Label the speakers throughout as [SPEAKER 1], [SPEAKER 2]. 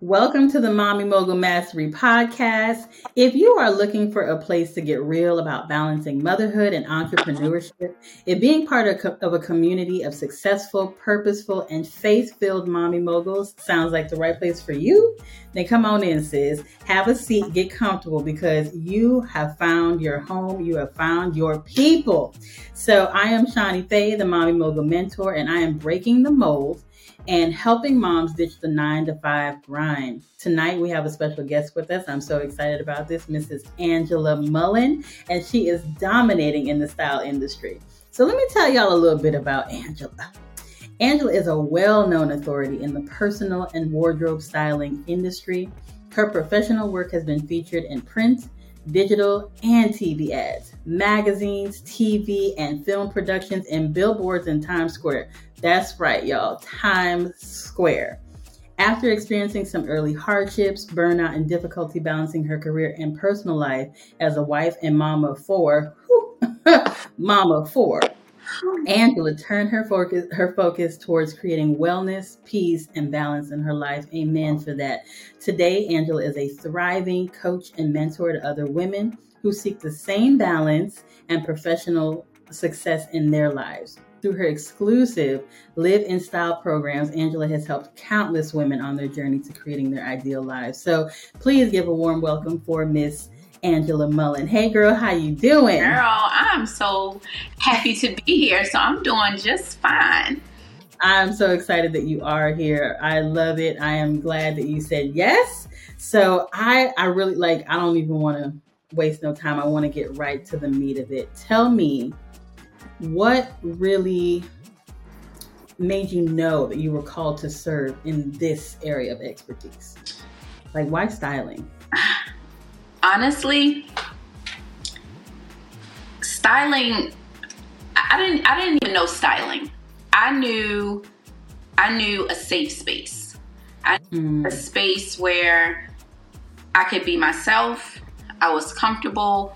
[SPEAKER 1] Welcome to the Mommy Mogul Mastery Podcast. If you are looking for a place to get real about balancing motherhood and entrepreneurship, if being part of a community of successful, purposeful, and faith filled mommy moguls sounds like the right place for you, then come on in, sis. Have a seat, get comfortable because you have found your home, you have found your people. So, I am Shawnee Faye, the Mommy Mogul Mentor, and I am breaking the mold and helping moms ditch the nine to five grind. Tonight, we have a special guest with us. I'm so excited about this, Mrs. Angela Mullen, and she is dominating in the style industry. So, let me tell y'all a little bit about Angela. Angela is a well known authority in the personal and wardrobe styling industry. Her professional work has been featured in print, digital, and TV ads, magazines, TV, and film productions, and billboards in Times Square. That's right, y'all, Times Square. After experiencing some early hardships, burnout, and difficulty balancing her career and personal life as a wife and mom of four, mom of four, Angela turned her focus her focus towards creating wellness, peace, and balance in her life. Amen for that. Today, Angela is a thriving coach and mentor to other women who seek the same balance and professional success in their lives. Through her exclusive Live in Style programs, Angela has helped countless women on their journey to creating their ideal lives. So please give a warm welcome for Miss Angela Mullen. Hey girl, how you doing?
[SPEAKER 2] Girl, I'm so happy to be here. So I'm doing just fine.
[SPEAKER 1] I'm so excited that you are here. I love it. I am glad that you said yes. So I I really like I don't even want to waste no time. I want to get right to the meat of it. Tell me what really made you know that you were called to serve in this area of expertise? Like why styling?
[SPEAKER 2] honestly, styling I didn't I didn't even know styling. I knew I knew a safe space. I mm. a space where I could be myself. I was comfortable.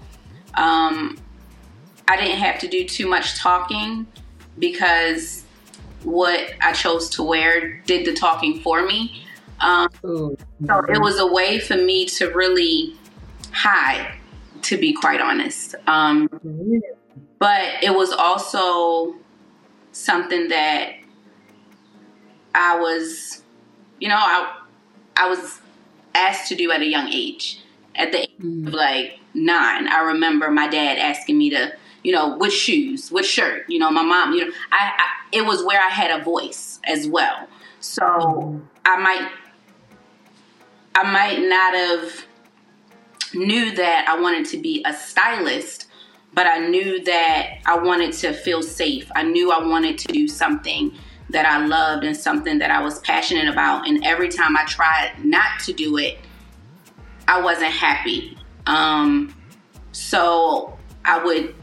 [SPEAKER 2] Um, I didn't have to do too much talking because what I chose to wear did the talking for me. Um, so it was a way for me to really hide, to be quite honest. Um, but it was also something that I was, you know, I I was asked to do at a young age. At the age mm. of like nine, I remember my dad asking me to, you know, with shoes, with shirt. You know, my mom. You know, I, I it was where I had a voice as well. So mm. I might I might not have knew that I wanted to be a stylist, but I knew that I wanted to feel safe. I knew I wanted to do something that I loved and something that I was passionate about. And every time I tried not to do it, I wasn't happy. Um, so I would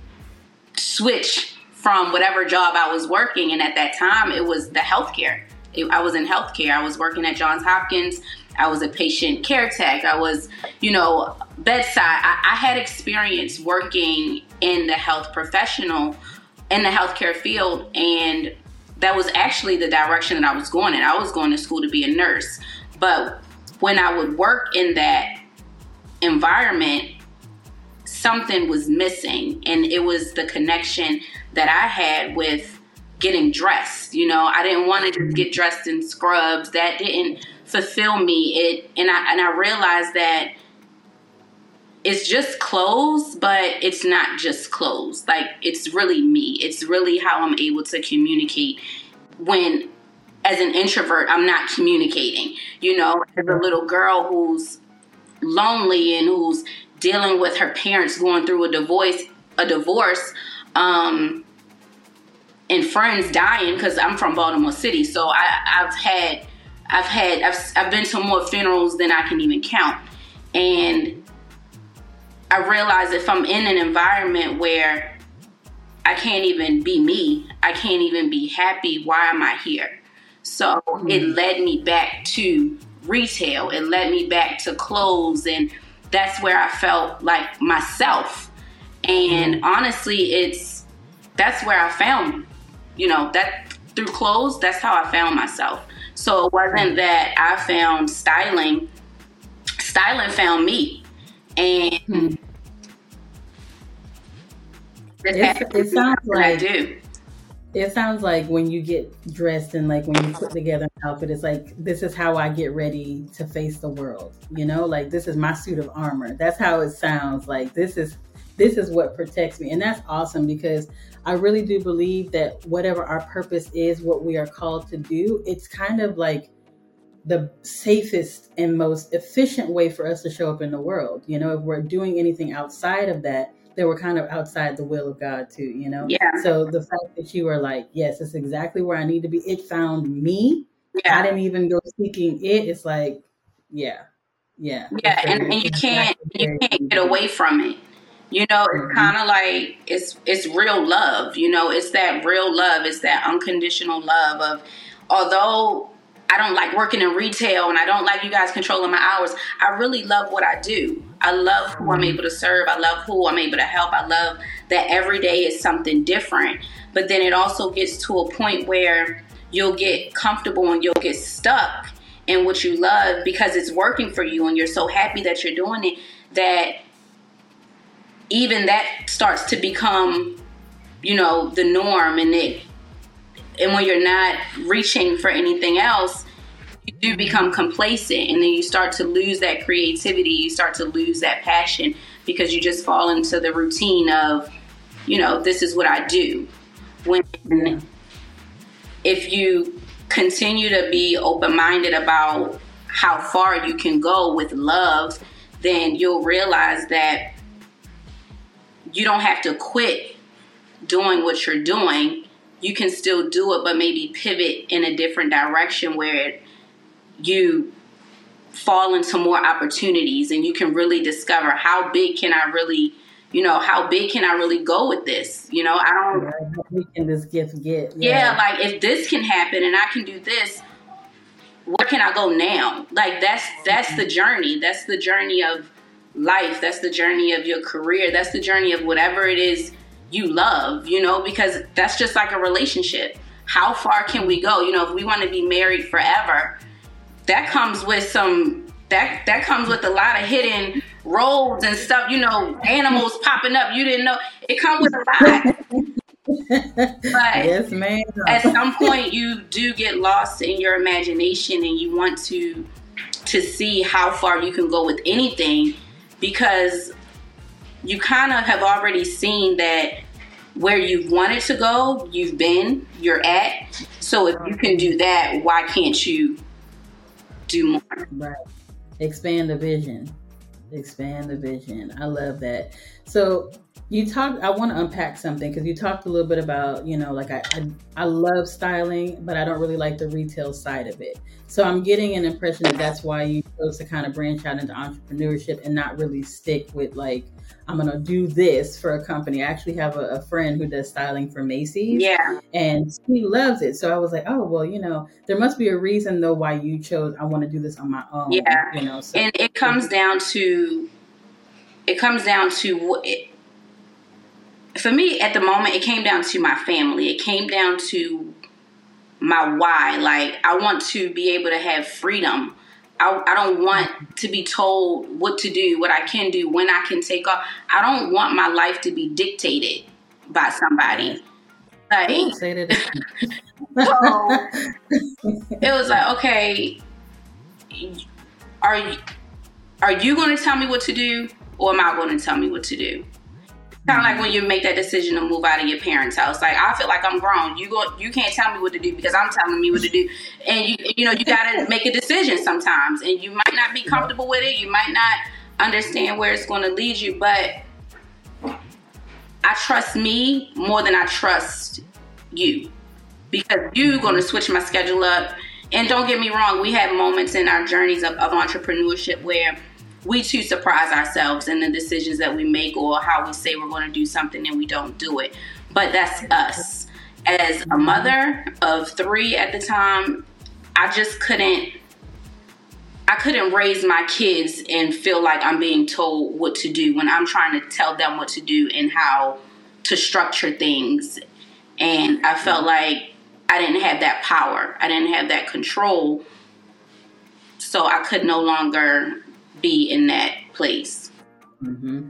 [SPEAKER 2] switch from whatever job I was working. And at that time, it was the healthcare. It, I was in healthcare. I was working at Johns Hopkins. I was a patient care tech. I was, you know, bedside. I, I had experience working in the health professional, in the healthcare field, and that was actually the direction that I was going in. I was going to school to be a nurse. But when I would work in that environment, something was missing. And it was the connection that I had with getting dressed. You know, I didn't want to just get dressed in scrubs. That didn't fulfill me. It and I and I realized that it's just clothes, but it's not just clothes. Like it's really me. It's really how I'm able to communicate when as an introvert I'm not communicating. You know, as a little girl who's lonely and who's dealing with her parents going through a divorce a divorce um and friends dying because I'm from Baltimore City. So I, I've had I've had I've, I've been to more funerals than I can even count. And I realize if I'm in an environment where I can't even be me, I can't even be happy, why am I here? So mm-hmm. it led me back to retail. It led me back to clothes and that's where I felt like myself. And honestly, it's that's where I found, you know, that through clothes, that's how I found myself. So it wasn't that I found styling, styling found me. And hmm.
[SPEAKER 1] it, it sounds like I do. It sounds like when you get dressed and like when you put together an outfit, it's like this is how I get ready to face the world. You know, like this is my suit of armor. That's how it sounds. Like this is this is what protects me, and that's awesome because I really do believe that whatever our purpose is, what we are called to do, it's kind of like the safest and most efficient way for us to show up in the world. You know, if we're doing anything outside of that, they were kind of outside the will of God too, you know?
[SPEAKER 2] Yeah.
[SPEAKER 1] So the fact that you were like, yes, it's exactly where I need to be. It found me. Yeah. I didn't even go seeking it. It's like, yeah. Yeah.
[SPEAKER 2] Yeah. And, and you can't you can't get away from it. You know, it's mm-hmm. kind of like it's it's real love. You know, it's that real love. It's that unconditional love of although I don't like working in retail and I don't like you guys controlling my hours. I really love what I do. I love who I'm mm-hmm. able to serve. I love who I'm able to help. I love that every day is something different. But then it also gets to a point where you'll get comfortable and you'll get stuck in what you love because it's working for you and you're so happy that you're doing it that even that starts to become you know the norm and it and when you're not reaching for anything else, you do become complacent. And then you start to lose that creativity, you start to lose that passion because you just fall into the routine of, you know, this is what I do. When if you continue to be open minded about how far you can go with love, then you'll realize that you don't have to quit doing what you're doing you can still do it, but maybe pivot in a different direction where you fall into more opportunities and you can really discover how big can I really, you know, how big can I really go with this? You know, I don't.
[SPEAKER 1] Yeah, can this gift get?
[SPEAKER 2] Yeah. yeah, like if this can happen and I can do this, where can I go now? Like that's that's the journey. That's the journey of life. That's the journey of your career. That's the journey of whatever it is you love, you know, because that's just like a relationship. How far can we go? You know, if we want to be married forever, that comes with some that that comes with a lot of hidden roads and stuff, you know, animals popping up you didn't know. It comes with a lot. but
[SPEAKER 1] yes, ma'am.
[SPEAKER 2] at some point you do get lost in your imagination and you want to to see how far you can go with anything because you kind of have already seen that where you've wanted to go, you've been, you're at. So if you can do that, why can't you do more?
[SPEAKER 1] Right. Expand the vision. Expand the vision. I love that. So you talked i want to unpack something because you talked a little bit about you know like I, I, I love styling but i don't really like the retail side of it so i'm getting an impression that that's why you chose to kind of branch out into entrepreneurship and not really stick with like i'm gonna do this for a company. I actually have a, a friend who does styling for macy's
[SPEAKER 2] yeah.
[SPEAKER 1] and she loves it. So i was like oh well you know there must be a reason though why you chose i want to do this on my own
[SPEAKER 2] yeah.
[SPEAKER 1] you know
[SPEAKER 2] so, and it comes down to it comes down to what for me at the moment it came down to my family. It came down to my why. Like i want to be able to have freedom I, I, don't want to be told what to do what i can do when i can take off. I don't want my life to be dictated by somebody. Like so it was like okay are you are you going to tell me what to do or am i going to tell me what to do Kind of like when you make that decision to move out of your parents' house. Like I feel like I'm grown. You go, you can't tell me what to do because I'm telling me what to do. And you, you know, you got to make a decision sometimes, and you might not be comfortable with it. You might not understand where it's going to lead you, but I trust me more than I trust you because you're going to switch my schedule up. And don't get me wrong, we have moments in our journeys of, of entrepreneurship where we too surprise ourselves in the decisions that we make or how we say we're going to do something and we don't do it. But that's us. As a mother of three at the time, I just couldn't. I couldn't raise my kids and feel like I'm being told what to do when I'm trying to tell them what to do and how to structure things. And I felt like I didn't have that power. I didn't have that control. So I could no longer be in that place.
[SPEAKER 1] Mm-hmm.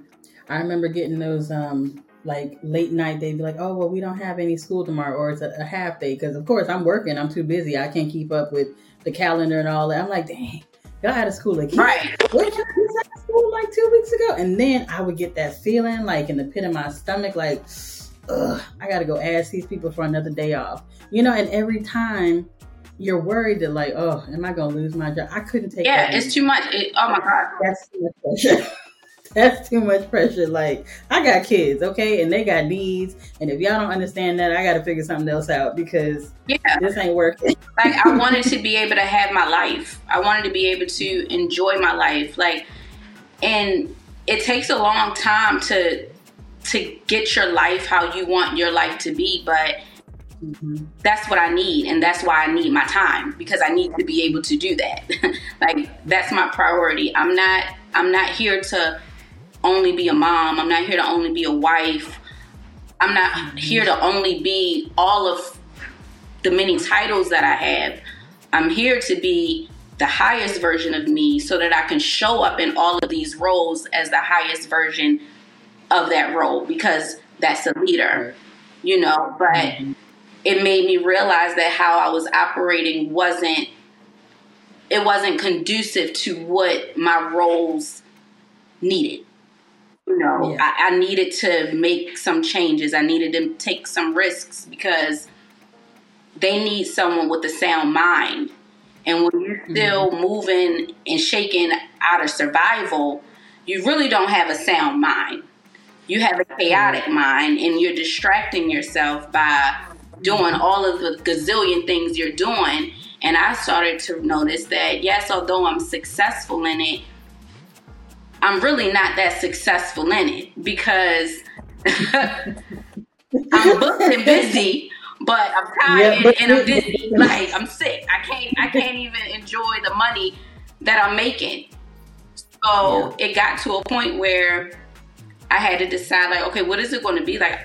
[SPEAKER 1] I remember getting those um like late night. They'd be like, "Oh well, we don't have any school tomorrow, or it's a, a half day." Because of course I'm working. I'm too busy. I can't keep up with the calendar and all that. I'm like, dang, y'all out of school again.
[SPEAKER 2] Right.
[SPEAKER 1] What you out of school like two weeks ago? And then I would get that feeling like in the pit of my stomach, like, ugh, I got to go ask these people for another day off. You know, and every time you're worried that like, oh, am I gonna lose my job? I couldn't take. It.
[SPEAKER 2] Yeah, it's too much. It, oh my god,
[SPEAKER 1] that's too much pressure. that's too much pressure. Like I got kids, okay, and they got needs, and if y'all don't understand that, I got to figure something else out because yeah, this ain't working.
[SPEAKER 2] like I wanted to be able to have my life. I wanted to be able to enjoy my life. Like, and it takes a long time to to get your life how you want your life to be, but Mm-hmm. That's what I need, and that's why I need my time because I need to be able to do that. like that's my priority. I'm not. I'm not here to only be a mom. I'm not here to only be a wife. I'm not here to only be all of the many titles that I have. I'm here to be the highest version of me so that I can show up in all of these roles as the highest version of that role because that's a leader, you know. But mm-hmm it made me realize that how I was operating wasn't it wasn't conducive to what my roles needed. You know, yeah. I, I, needed to make some changes. I needed to take some risks because they need someone with a sound mind. And when you're mm-hmm. still mm-hmm. moving and shaking out of survival, you really don't have a sound mind. You have a chaotic mm-hmm. mind, and you're distracting yourself by doing all of the gazillion things you're doing. And I started to notice that, yes, although I'm successful in it, I'm really not that successful in it because I'm booked and busy, but I'm tired yeah, and I'm busy. Like I'm sick. I can't I can't even enjoy the money that I'm making. So yeah. it got to a point where I had to decide like, okay, what is it going to be like?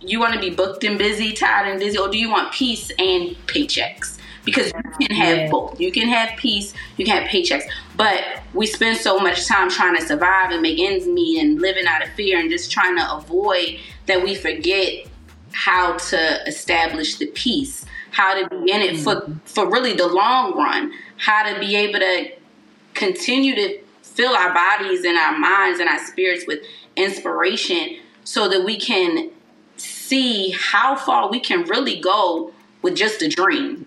[SPEAKER 2] You want to be booked and busy, tired and busy, or do you want peace and paychecks? Because you can have yeah. both. You can have peace, you can have paychecks. But we spend so much time trying to survive and make ends meet and living out of fear and just trying to avoid that we forget how to establish the peace, how to be in it for, mm-hmm. for really the long run, how to be able to continue to fill our bodies and our minds and our spirits with inspiration so that we can see how far we can really go with just a dream.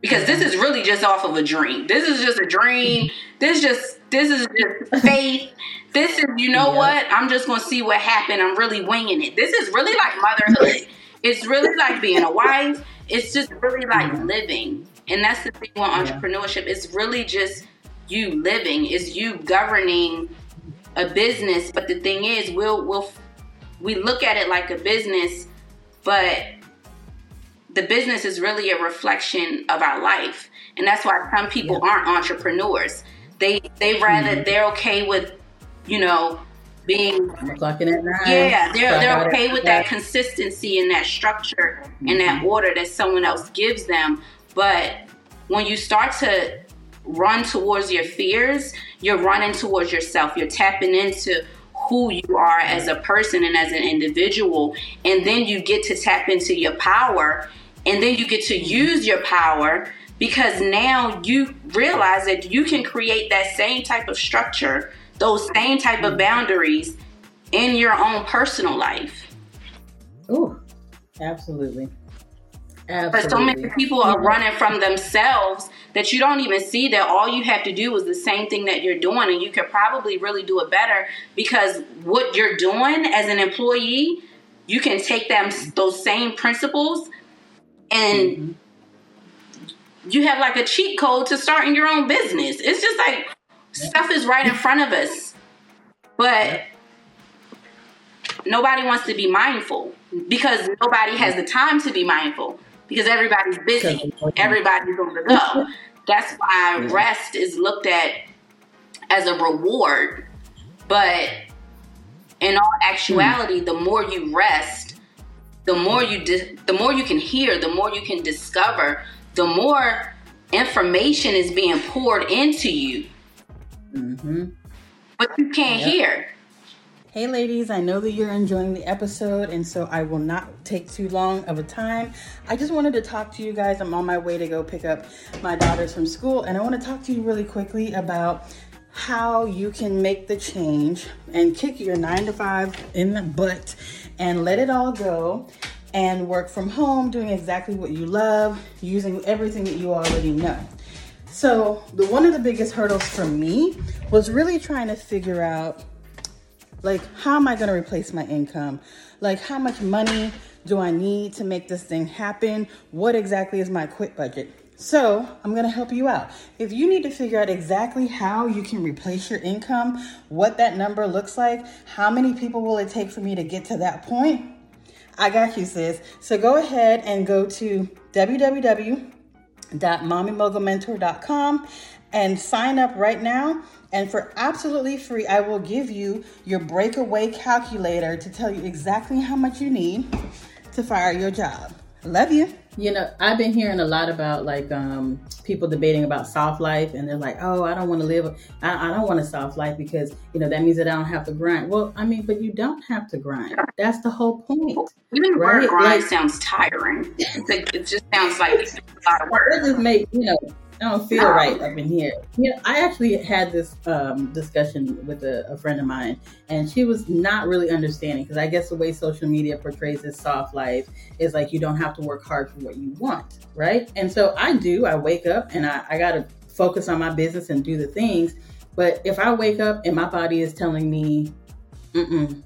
[SPEAKER 2] Because this is really just off of a dream. This is just a dream. This just this is just faith. This is you know yeah. what? I'm just gonna see what happened. I'm really winging it. This is really like motherhood. It's really like being a wife. It's just really like mm-hmm. living. And that's the thing with entrepreneurship. It's really just you living. It's you governing a business. But the thing is, we'll we'll we look at it like a business, but the business is really a reflection of our life. And that's why some people yeah. aren't entrepreneurs. They they rather mm-hmm. they're okay with, you know, being
[SPEAKER 1] clocking at nine.
[SPEAKER 2] Yeah, they're they're okay with that consistency and that structure mm-hmm. and that mm-hmm. order that someone else gives them. But when you start to run towards your fears, you're running towards yourself. You're tapping into who you are as a person and as an individual. And then you get to tap into your power and then you get to use your power because now you realize that you can create that same type of structure, those same type of boundaries in your own personal life.
[SPEAKER 1] Oh, absolutely.
[SPEAKER 2] Absolutely. But so many people are running from themselves that you don't even see that all you have to do is the same thing that you're doing and you could probably really do it better because what you're doing as an employee you can take them those same principles and mm-hmm. you have like a cheat code to starting your own business. It's just like stuff is right in front of us. But nobody wants to be mindful because nobody has the time to be mindful because everybody's busy. Everybody's on the go. That's why rest is looked at as a reward. But in all actuality, the more you rest, the more you di- the more you can hear, the more you can discover, the more information is being poured into you. Mm-hmm. But you can't yep. hear.
[SPEAKER 3] Hey, ladies, I know that you're enjoying the episode, and so I will not take too long of a time. I just wanted to talk to you guys. I'm on my way to go pick up my daughters from school, and I want to talk to you really quickly about how you can make the change and kick your nine to five in the butt and let it all go and work from home, doing exactly what you love, using everything that you already know. So, the one of the biggest hurdles for me was really trying to figure out like, how am I going to replace my income? Like, how much money do I need to make this thing happen? What exactly is my quit budget? So, I'm going to help you out. If you need to figure out exactly how you can replace your income, what that number looks like, how many people will it take for me to get to that point? I got you, sis. So, go ahead and go to www.mommymogulmentor.com and sign up right now and for absolutely free, I will give you your breakaway calculator to tell you exactly how much you need to fire your job. Love you.
[SPEAKER 1] You know, I've been hearing a lot about like um, people debating about soft life, and they're like, "Oh, I don't want to live. I, I don't want a soft life because you know that means that I don't have to grind." Well, I mean, but you don't have to grind. That's the whole point.
[SPEAKER 2] Even right? grind like, sounds tiring. it just sounds like a lot of work.
[SPEAKER 1] It just make you know I don't feel right up in here. You know, I actually had this um, discussion with a, a, friend of mine, and she was not really understanding because I guess the way social media portrays this soft life is like you don't have to work hard for what you want, right? And so I do. I wake up and I, I got to focus on my business and do the things. But if I wake up and my body is telling me, mm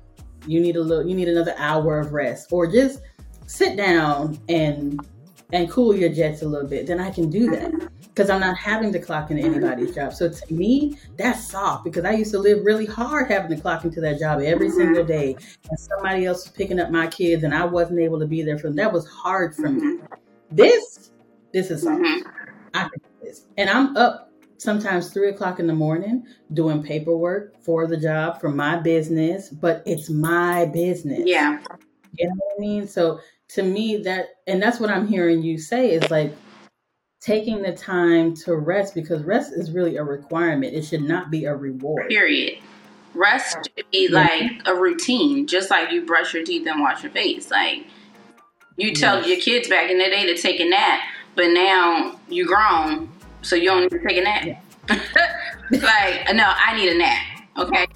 [SPEAKER 1] you need a little, you need another hour of rest, or just sit down and and cool your jets a little bit, then I can do that because I'm not having to clock into anybody's job. So to me, that's soft because I used to live really hard having to clock into that job every mm-hmm. single day. And somebody else was picking up my kids and I wasn't able to be there for them. That was hard for me. Mm-hmm. This, this is soft. Mm-hmm. I can do this. And I'm up sometimes three o'clock in the morning doing paperwork for the job for my business, but it's my business.
[SPEAKER 2] Yeah.
[SPEAKER 1] You know what I mean? So to me that and that's what I'm hearing you say is like taking the time to rest because rest is really a requirement. It should not be a reward.
[SPEAKER 2] Period. Rest should be like a routine, just like you brush your teeth and wash your face. Like you tell yes. your kids back in the day to take a nap, but now you're grown, so you don't need to take a nap. Yeah. like, no, I need a nap. Okay.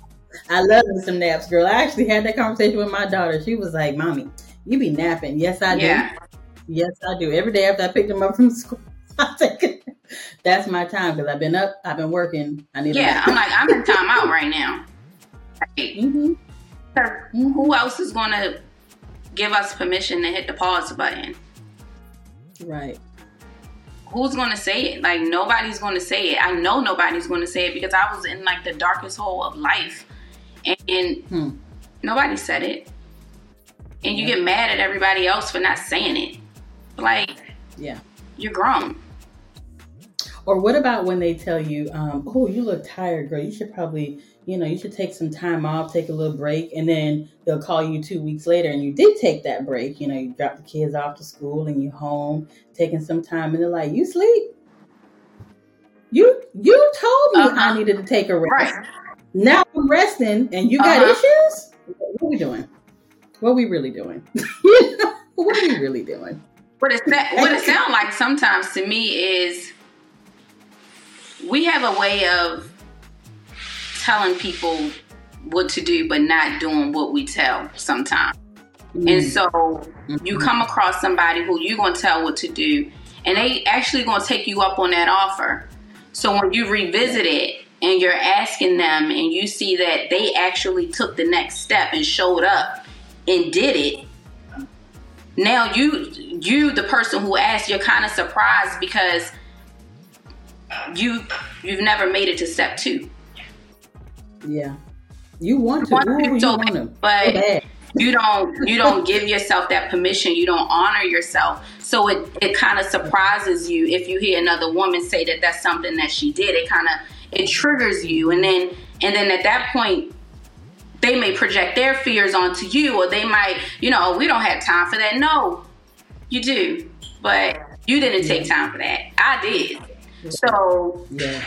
[SPEAKER 1] I love some naps, girl. I actually had that conversation with my daughter. She was like, "Mommy, you be napping?" Yes, I do. Yeah. Yes, I do. Every day after I picked them up from school. That's my time because I've been up, I've been working. I need.
[SPEAKER 2] Yeah, I'm like I'm in time out right now. mm-hmm. Who else is going to give us permission to hit the pause button?
[SPEAKER 1] Right.
[SPEAKER 2] Who's going to say it? Like nobody's going to say it. I know nobody's going to say it because I was in like the darkest hole of life, and, and hmm. nobody said it. And you yeah. get mad at everybody else for not saying it. Like,
[SPEAKER 1] yeah
[SPEAKER 2] you're grown.
[SPEAKER 1] Or what about when they tell you, um, "Oh, you look tired, girl. You should probably, you know, you should take some time off, take a little break," and then they'll call you two weeks later, and you did take that break. You know, you dropped the kids off to school, and you're home taking some time, and they're like, "You sleep? You you told me uh-huh. I needed to take a rest. Right. Now I'm resting, and you got uh-huh. issues. What are we doing? What are we really doing? what are we really doing?"
[SPEAKER 2] What it what it sounds like sometimes to me is we have a way of telling people what to do, but not doing what we tell sometimes. Mm-hmm. And so mm-hmm. you come across somebody who you're gonna tell what to do, and they actually gonna take you up on that offer. So when you revisit it and you're asking them, and you see that they actually took the next step and showed up and did it, now you you the person who asked you're kind of surprised because you you've never made it to step two.
[SPEAKER 1] Yeah. You want to, you want to, so
[SPEAKER 2] you want but you don't you don't give yourself that permission. You don't honor yourself. So it, it kind of surprises you if you hear another woman say that that's something that she did. It kind of it triggers you. And then and then at that point they may project their fears onto you, or they might, you know, oh, we don't have time for that. No, you do, but you didn't take time for that. I did. So yeah.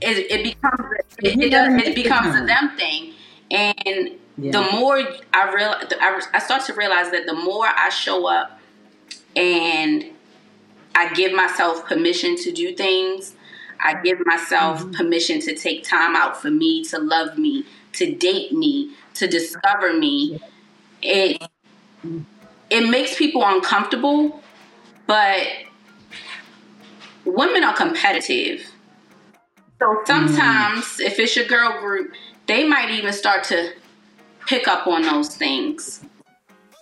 [SPEAKER 2] it, it becomes it, it, does, it becomes a them thing, and yeah. the more I real I, I start to realize that the more I show up and I give myself permission to do things. I give myself mm-hmm. permission to take time out for me, to love me, to date me, to discover me. It it makes people uncomfortable, but women are competitive. So sometimes mm. if it's your girl group, they might even start to pick up on those things.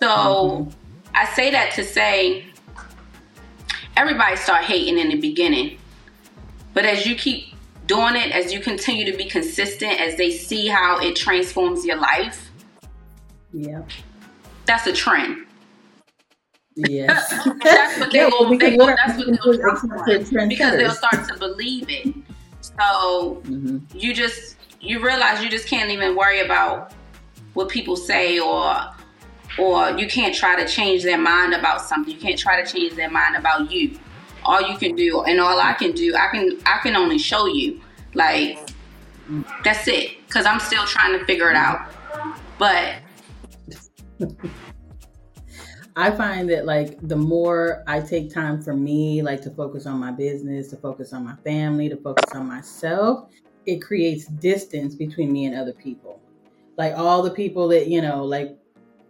[SPEAKER 2] So. I say that to say everybody start hating in the beginning. But as you keep doing it, as you continue to be consistent, as they see how it transforms your life,
[SPEAKER 1] yeah,
[SPEAKER 2] that's a trend.
[SPEAKER 1] Yes,
[SPEAKER 2] that's what they will. They that's what they'll because they'll start to believe it. So mm-hmm. you just you realize you just can't even worry about what people say or or you can't try to change their mind about something. You can't try to change their mind about you. All you can do and all I can do, I can I can only show you. Like that's it cuz I'm still trying to figure it out. But
[SPEAKER 1] I find that like the more I take time for me, like to focus on my business, to focus on my family, to focus on myself, it creates distance between me and other people. Like all the people that, you know, like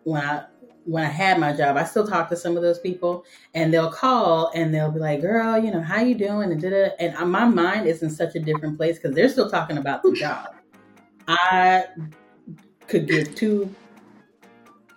[SPEAKER 1] when I when I had my job, I still talk to some of those people, and they'll call and they'll be like, "Girl, you know, how you doing?" And da and my mind is in such a different place because they're still talking about the job. I could give two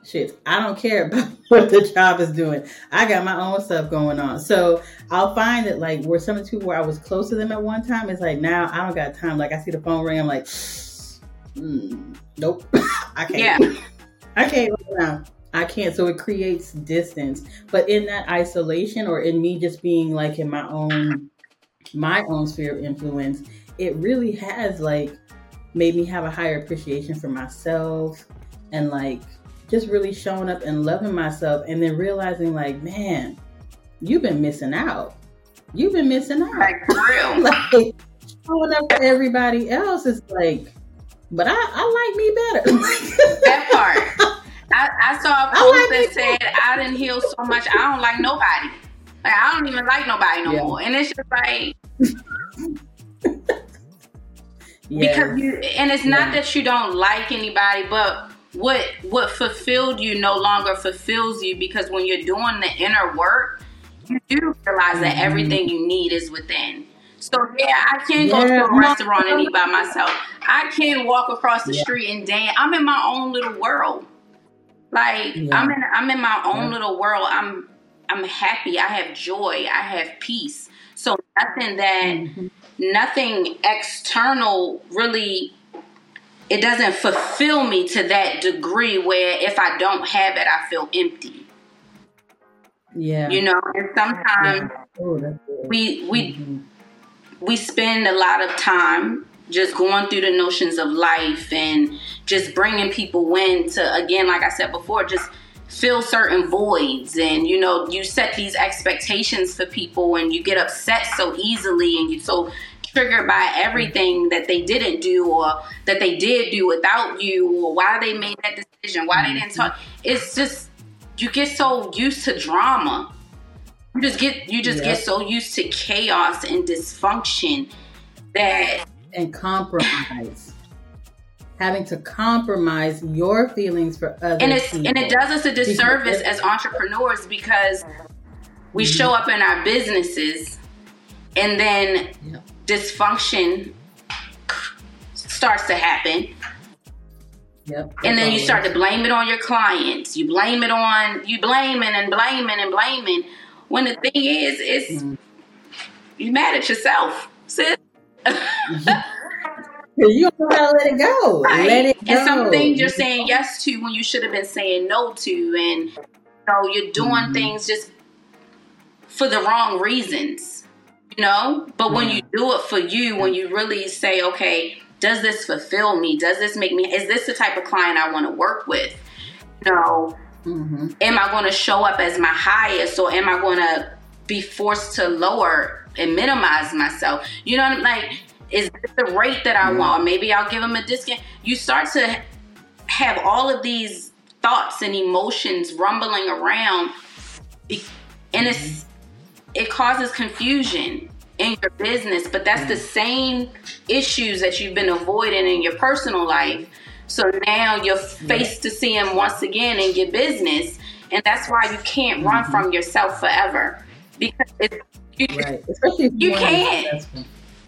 [SPEAKER 1] shits. I don't care about what the job is doing. I got my own stuff going on. So I'll find that like where some of the people where I was close to them at one time, it's like now I don't got time. Like I see the phone ring, I'm like, mm, nope, I can't. Yeah. I can't right now. I can't. So it creates distance. But in that isolation or in me just being like in my own my own sphere of influence, it really has like made me have a higher appreciation for myself and like just really showing up and loving myself and then realizing like, man, you've been missing out. You've been missing out.
[SPEAKER 2] Like, real.
[SPEAKER 1] like showing up for everybody else is like but I, I like me better.
[SPEAKER 2] that part. I, I saw a post like that said, I didn't heal so much, I don't like nobody. Like, I don't even like nobody no yeah. more. And it's just like, because you, and it's not yeah. that you don't like anybody, but what what fulfilled you no longer fulfills you because when you're doing the inner work, you do realize mm-hmm. that everything you need is within. So yeah, I can go to a restaurant and eat by myself. I can walk across the yeah. street and dance. I'm in my own little world. Like yeah. I'm in I'm in my own little world. I'm I'm happy. I have joy. I have peace. So nothing that mm-hmm. nothing external really it doesn't fulfill me to that degree where if I don't have it I feel empty.
[SPEAKER 1] Yeah.
[SPEAKER 2] You know, and sometimes yeah. oh, we we mm-hmm we spend a lot of time just going through the notions of life and just bringing people in to again like i said before just fill certain voids and you know you set these expectations for people and you get upset so easily and you so triggered by everything that they didn't do or that they did do without you or why they made that decision why they didn't talk it's just you get so used to drama you just get you just get so used to chaos and dysfunction that
[SPEAKER 1] and compromise having to compromise your feelings for others
[SPEAKER 2] and it's people. and it does us a disservice as entrepreneurs because we mm-hmm. show up in our businesses and then yep. Dysfunction starts to happen
[SPEAKER 1] Yep,
[SPEAKER 2] and then you start to blame it on your clients. You blame it on you blaming and blaming and blaming when the thing is, it's mm-hmm. you mad at yourself, sis.
[SPEAKER 1] you don't gotta let it go. Right? Let it go.
[SPEAKER 2] And some things you're saying yes to when you should have been saying no to, and you know you're doing mm-hmm. things just for the wrong reasons. You know, but when you do it for you, when you really say, okay, does this fulfill me? Does this make me, is this the type of client I want to work with? You know, mm-hmm. am I going to show up as my highest or am I going to be forced to lower and minimize myself? You know, what I'm like, is this the rate that I want? Or maybe I'll give them a discount. You start to have all of these thoughts and emotions rumbling around and it's it causes confusion in your business, but that's the same issues that you've been avoiding in your personal life. So now you're faced to see them once again in your business, and that's why you can't run mm-hmm. from yourself forever because you, right. You can't.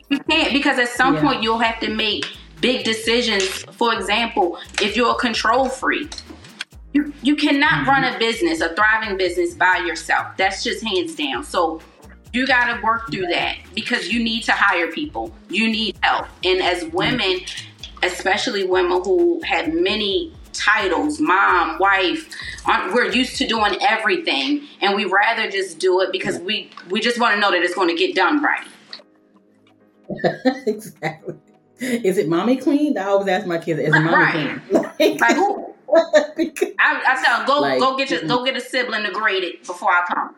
[SPEAKER 2] You can't because at some yeah. point you'll have to make big decisions. For example, if you're a control freak, you you cannot mm-hmm. run a business, a thriving business by yourself. That's just hands down. So you got to work through that because you need to hire people. You need help. And as women, especially women who have many titles, mom, wife, um, we're used to doing everything and we rather just do it because we we just want to know that it's going to get done right.
[SPEAKER 1] exactly. Is it mommy clean? I always ask my kids, is it mommy right. clean? Like, like who?
[SPEAKER 2] I, I tell them, go like, go get your go get a sibling to grade it before I come.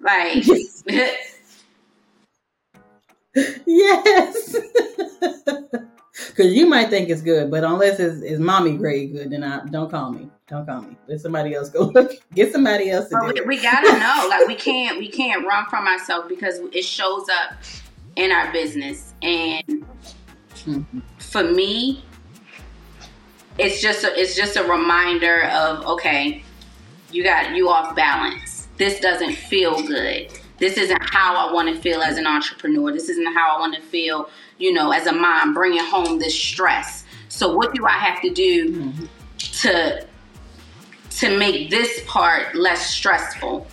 [SPEAKER 2] Like
[SPEAKER 1] yes. Because you might think it's good, but unless it's, it's mommy grade good, then I don't call me. Don't call me. Let somebody else go look. Get somebody else to
[SPEAKER 2] we, we, gotta know. Like we can't we can't run from ourselves because it shows up in our business. And mm-hmm. for me, it's just a, it's just a reminder of okay, you got you off balance. This doesn't feel good this isn't how I want to feel as an entrepreneur. This isn't how I want to feel, you know, as a mom, bringing home this stress. So what do I have to do mm-hmm. to to make this part less stressful?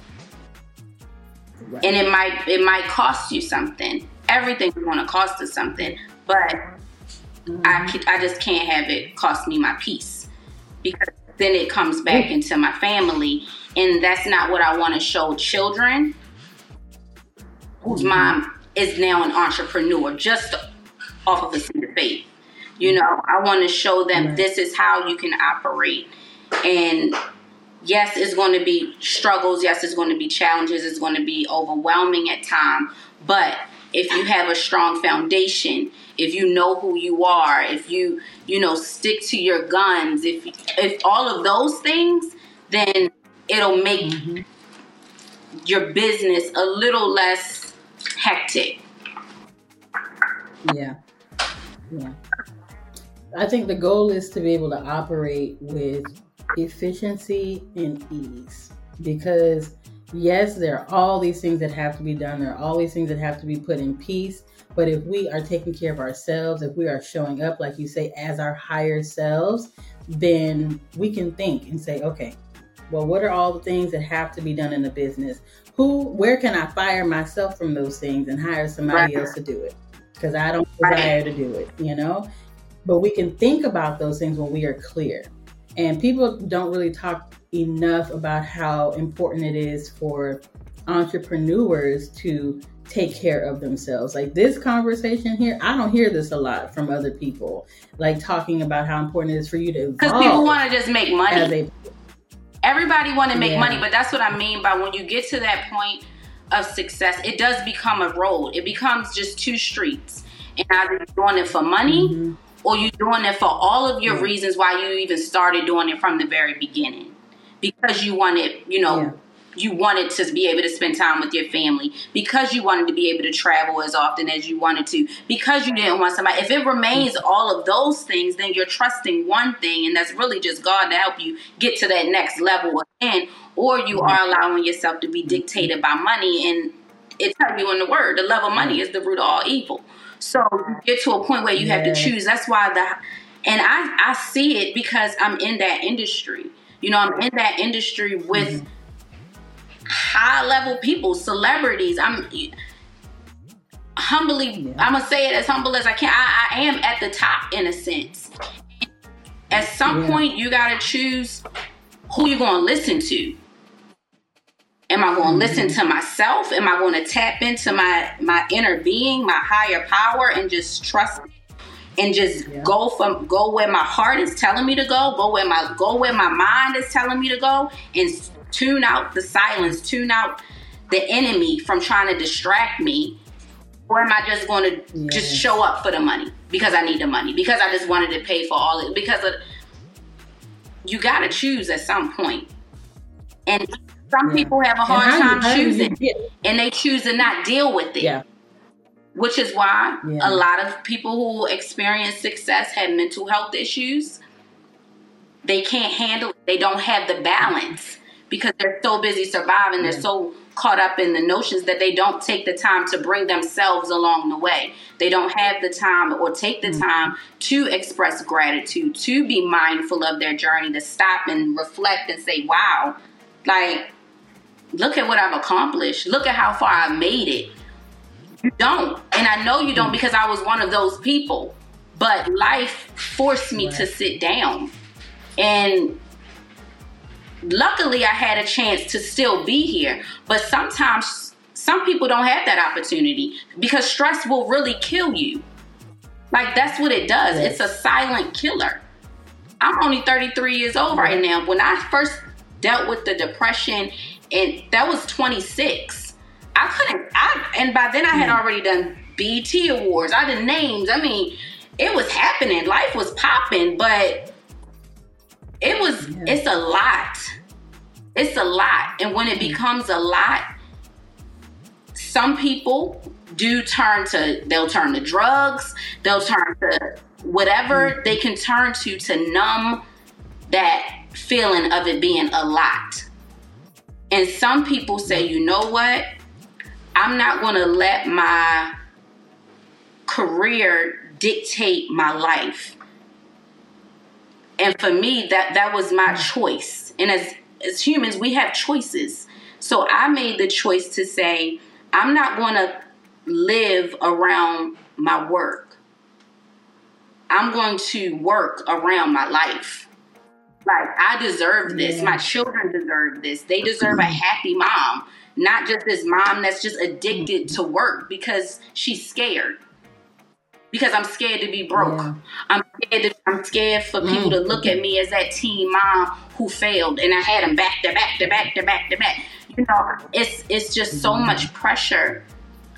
[SPEAKER 2] Right. And it might it might cost you something. Everything's going to cost us something, but mm-hmm. I I just can't have it cost me my peace because then it comes back into my family, and that's not what I want to show children whose mom is now an entrepreneur just off of a of faith. You know, I want to show them this is how you can operate. And yes, it's going to be struggles. Yes, it's going to be challenges. It's going to be overwhelming at times. But if you have a strong foundation, if you know who you are, if you you know stick to your guns, if if all of those things, then it'll make mm-hmm. your business a little less hectic.
[SPEAKER 1] Yeah. Yeah. I think the goal is to be able to operate with efficiency and ease because yes, there are all these things that have to be done. There are all these things that have to be put in peace. But if we are taking care of ourselves, if we are showing up, like you say, as our higher selves, then we can think and say, okay, well, what are all the things that have to be done in the business? Who where can I fire myself from those things and hire somebody right. else to do it? Because I don't desire to do it, you know? But we can think about those things when we are clear. And people don't really talk enough about how important it is for entrepreneurs to take care of themselves. Like this conversation here, I don't hear this a lot from other people. Like talking about how important it is for you to
[SPEAKER 2] because people want to just make money. Everybody want to make yeah. money, but that's what I mean by when you get to that point of success, it does become a road. It becomes just two streets. And either you're doing it for money mm-hmm. or you're doing it for all of your reasons why you even started doing it from the very beginning. Because you wanted, you know, yeah you wanted to be able to spend time with your family because you wanted to be able to travel as often as you wanted to because you didn't want somebody if it remains all of those things then you're trusting one thing and that's really just god to help you get to that next level again or you are allowing yourself to be dictated by money and it tells you in the word the love of money is the root of all evil. So you get to a point where you have to choose that's why the and i i see it because i'm in that industry. You know i'm in that industry with mm-hmm high level people, celebrities. I'm humbly. I'm gonna say it as humble as I can. I, I, am at the top in a sense. At some yeah. point, you gotta choose who you're gonna listen to. Am I going to mm-hmm. listen to myself? Am I going to tap into my my inner being, my higher power, and just trust? and just yeah. go from go where my heart is telling me to go, go where my go where my mind is telling me to go, and tune out the silence, tune out the enemy from trying to distract me or am I just going to yes. just show up for the money because I need the money because I just wanted to pay for all it because of, you got to choose at some point. And some yeah. people have a hard time you, choosing and they choose to not deal with it.
[SPEAKER 1] Yeah.
[SPEAKER 2] Which is why a lot of people who experience success have mental health issues. They can't handle They don't have the balance because they're so busy surviving. They're so caught up in the notions that they don't take the time to bring themselves along the way. They don't have the time or take the mm-hmm. time to express gratitude, to be mindful of their journey, to stop and reflect and say, wow, like, look at what I've accomplished. Look at how far I've made it. You don't. And I know you don't mm. because I was one of those people. But life forced me to sit down. And luckily I had a chance to still be here. But sometimes some people don't have that opportunity because stress will really kill you. Like that's what it does. Yes. It's a silent killer. I'm only 33 years old right now. When I first dealt with the depression, and that was 26. I couldn't. I and by then I had mm. already done BET awards. I did names. I mean, it was happening. Life was popping, but it was yeah. it's a lot. It's a lot. And when it becomes a lot some people do turn to they'll turn to drugs they'll turn to whatever mm-hmm. they can turn to to numb that feeling of it being a lot. And some people say you know what? I'm not going to let my career dictate my life and for me that that was my choice. And as as humans we have choices. So i made the choice to say i'm not going to live around my work. I'm going to work around my life. Like i deserve this. Yeah. my children deserve this. They deserve a happy mom. Not just this mom that's just addicted to work because she's scared because I'm scared to be broke. Yeah. I'm scared. To, I'm scared for people mm. to look at me as that teen mom who failed, and I had them back to back to back to back to back. You know, it's it's just so mm-hmm. much pressure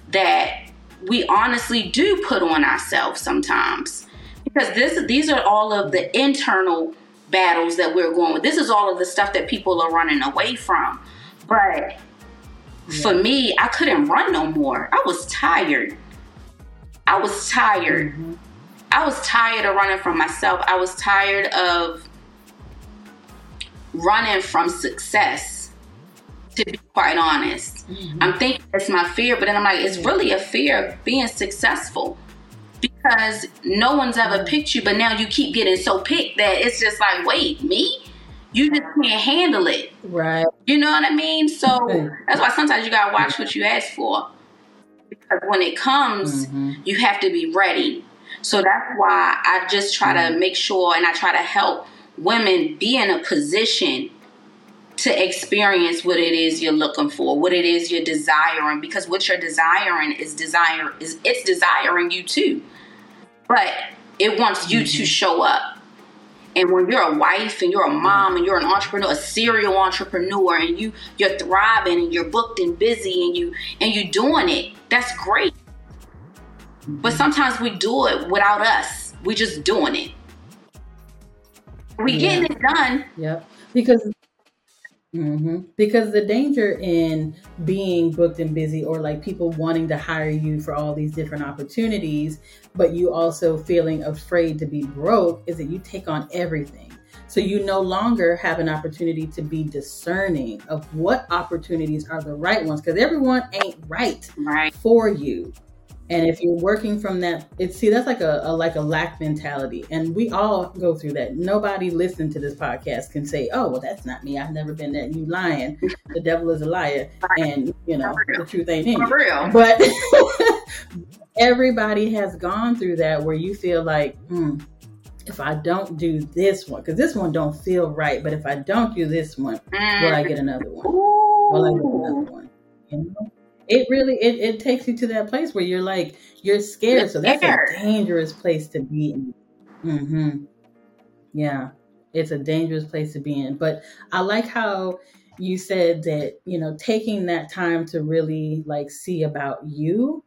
[SPEAKER 2] that we honestly do put on ourselves sometimes because this these are all of the internal battles that we're going with. This is all of the stuff that people are running away from. But yeah. for me, I couldn't run no more. I was tired. I was tired. Mm-hmm. I was tired of running from myself. I was tired of running from success, to be quite honest. Mm-hmm. I'm thinking it's my fear, but then I'm like, it's really a fear of being successful because no one's ever picked you, but now you keep getting so picked that it's just like, wait, me? You just can't handle it.
[SPEAKER 1] Right.
[SPEAKER 2] You know what I mean? So that's why sometimes you gotta watch what you ask for because when it comes, mm-hmm. you have to be ready. So that's why I just try mm-hmm. to make sure and I try to help women be in a position to experience what it is you're looking for, what it is you're desiring, because what you're desiring is desire is it's desiring you too. But it wants you mm-hmm. to show up. And when you're a wife and you're a mm-hmm. mom and you're an entrepreneur, a serial entrepreneur, and you you're thriving and you're booked and busy and you and you're doing it, that's great. But mm-hmm. sometimes we do it without us. We just doing it. We yeah. getting it done.
[SPEAKER 1] Yep. Because Mm-hmm. Because the danger in being booked and busy, or like people wanting to hire you for all these different opportunities, but you also feeling afraid to be broke, is that you take on everything. So you no longer have an opportunity to be discerning of what opportunities are the right ones, because everyone ain't right,
[SPEAKER 2] right
[SPEAKER 1] for you. And if you're working from that, it's see that's like a, a, like a lack mentality, and we all go through that. Nobody listening to this podcast can say, "Oh, well, that's not me. I've never been that." You lying. the devil is a liar, and you know the truth ain't in
[SPEAKER 2] you.
[SPEAKER 1] But everybody has gone through that where you feel like, hmm, if I don't do this one, because this one don't feel right, but if I don't do this one, will I get another one? Will I get another one? You know? It really it, it takes you to that place where you're like you're scared. You're so that's scared. a dangerous place to be in. Mm-hmm. Yeah, it's a dangerous place to be in. But I like how you said that you know taking that time to really like see about you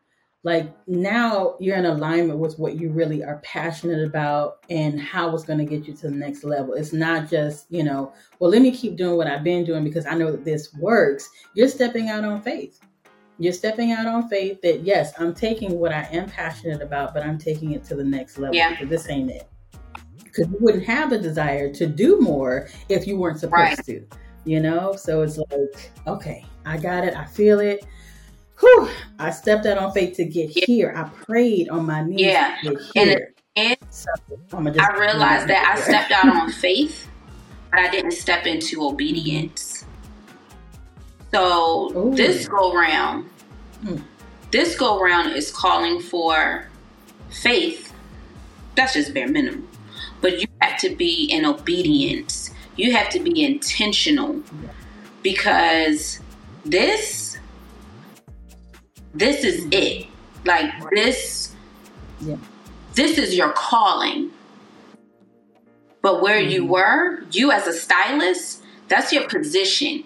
[SPEAKER 1] like now you're in alignment with what you really are passionate about and how it's going to get you to the next level. It's not just, you know, well, let me keep doing what I've been doing because I know that this works. You're stepping out on faith. You're stepping out on faith that, yes, I'm taking what I am passionate about, but I'm taking it to the next level. Yeah. Because this ain't it. Because you wouldn't have the desire to do more if you weren't supposed right. to, you know? So it's like, okay, I got it. I feel it whew, I stepped out on faith to get here. I prayed on my knees yeah. to get here.
[SPEAKER 2] And, so I realized that I stepped out on faith, but I didn't step into obedience. So Ooh. this go round, hmm. this go round is calling for faith. That's just bare minimum. But you have to be in obedience. You have to be intentional because this this is it. Like this yeah. this is your calling. But where mm-hmm. you were, you as a stylist, that's your position.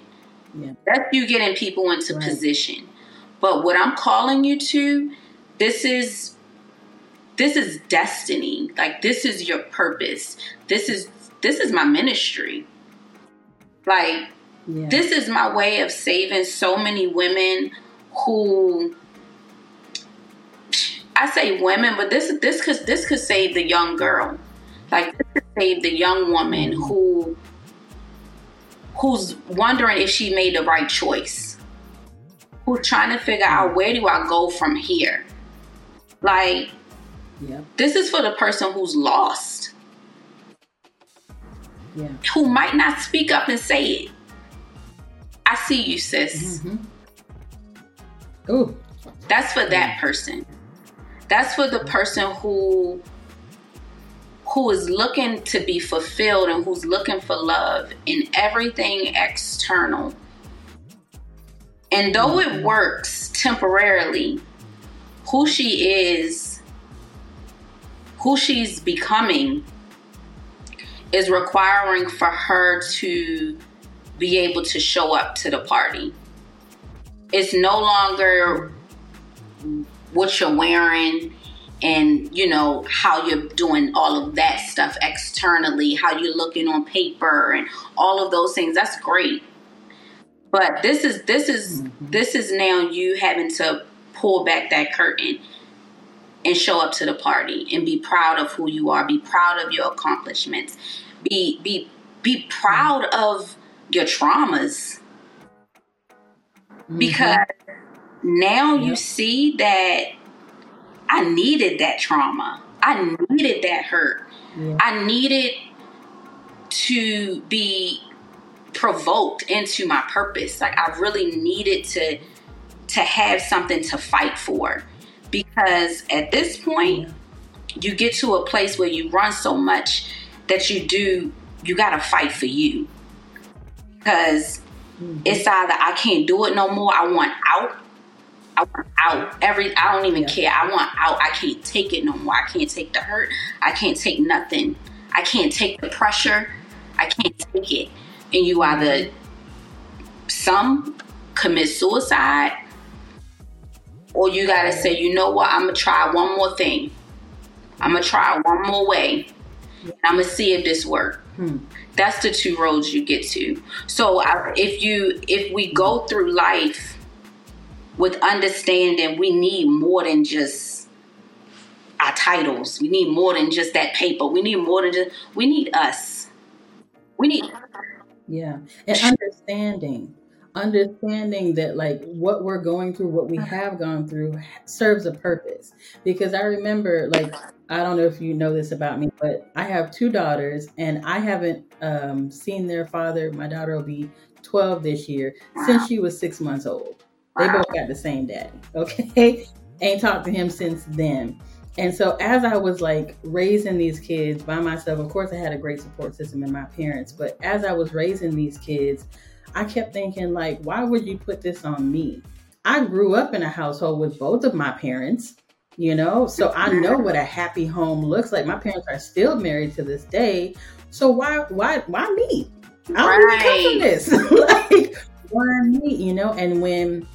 [SPEAKER 2] Yeah. That's you getting people into right. position. But what I'm calling you to, this is this is destiny. Like this is your purpose. This is this is my ministry. Like yeah. this is my way of saving so many women who I say women, but this this could this could save the young girl. Like this could save the young woman mm-hmm. who who's wondering if she made the right choice. Who's trying to figure out where do I go from here? Like yeah. this is for the person who's lost. Yeah. Who might not speak up and say it. I see you, sis. Mm-hmm.
[SPEAKER 1] Oh.
[SPEAKER 2] That's for that person. That's for the person who who is looking to be fulfilled and who's looking for love in everything external. And though it works temporarily, who she is, who she's becoming, is requiring for her to be able to show up to the party. It's no longer what you're wearing and you know how you're doing all of that stuff externally how you're looking on paper and all of those things that's great but this is this is mm-hmm. this is now you having to pull back that curtain and show up to the party and be proud of who you are be proud of your accomplishments be be be proud of your traumas mm-hmm. because now you see that I needed that trauma. I needed that hurt. Yeah. I needed to be provoked into my purpose. Like I really needed to to have something to fight for because at this point you get to a place where you run so much that you do you got to fight for you. Cuz mm-hmm. it's either I can't do it no more, I want out I want out. Every I don't even yeah. care. I want out. I can't take it no more. I can't take the hurt. I can't take nothing. I can't take the pressure. I can't take it. And you either some commit suicide or you gotta say, you know what, I'm gonna try one more thing. I'm gonna try one more way. And I'm gonna see if this works. Hmm. That's the two roads you get to. So I, if you if we go through life with understanding we need more than just our titles. We need more than just that paper. We need more than just we need us. We need
[SPEAKER 1] Yeah. And understanding understanding that like what we're going through what we have gone through serves a purpose because i remember like i don't know if you know this about me but i have two daughters and i haven't um, seen their father my daughter will be 12 this year since she was six months old they both got the same daddy. Okay. Ain't talked to him since then. And so as I was like raising these kids by myself, of course I had a great support system in my parents, but as I was raising these kids, I kept thinking like, why would you put this on me? I grew up in a household with both of my parents, you know, so I know what a happy home looks like. My parents are still married to this day. So why why why me? I don't right. even come from this. like why me? You know, and when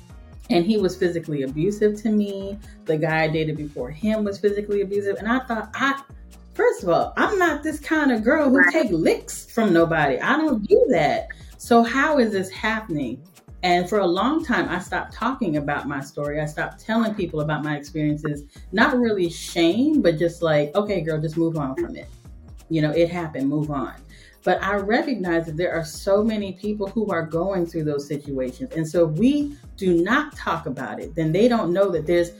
[SPEAKER 1] and he was physically abusive to me. The guy I dated before him was physically abusive, and I thought I first of all, I'm not this kind of girl who right. take licks from nobody. I don't do that. So how is this happening? And for a long time, I stopped talking about my story. I stopped telling people about my experiences, not really shame, but just like, okay, girl, just move on from it. You know, it happened, move on. But I recognize that there are so many people who are going through those situations. And so if we do not talk about it, then they don't know that there's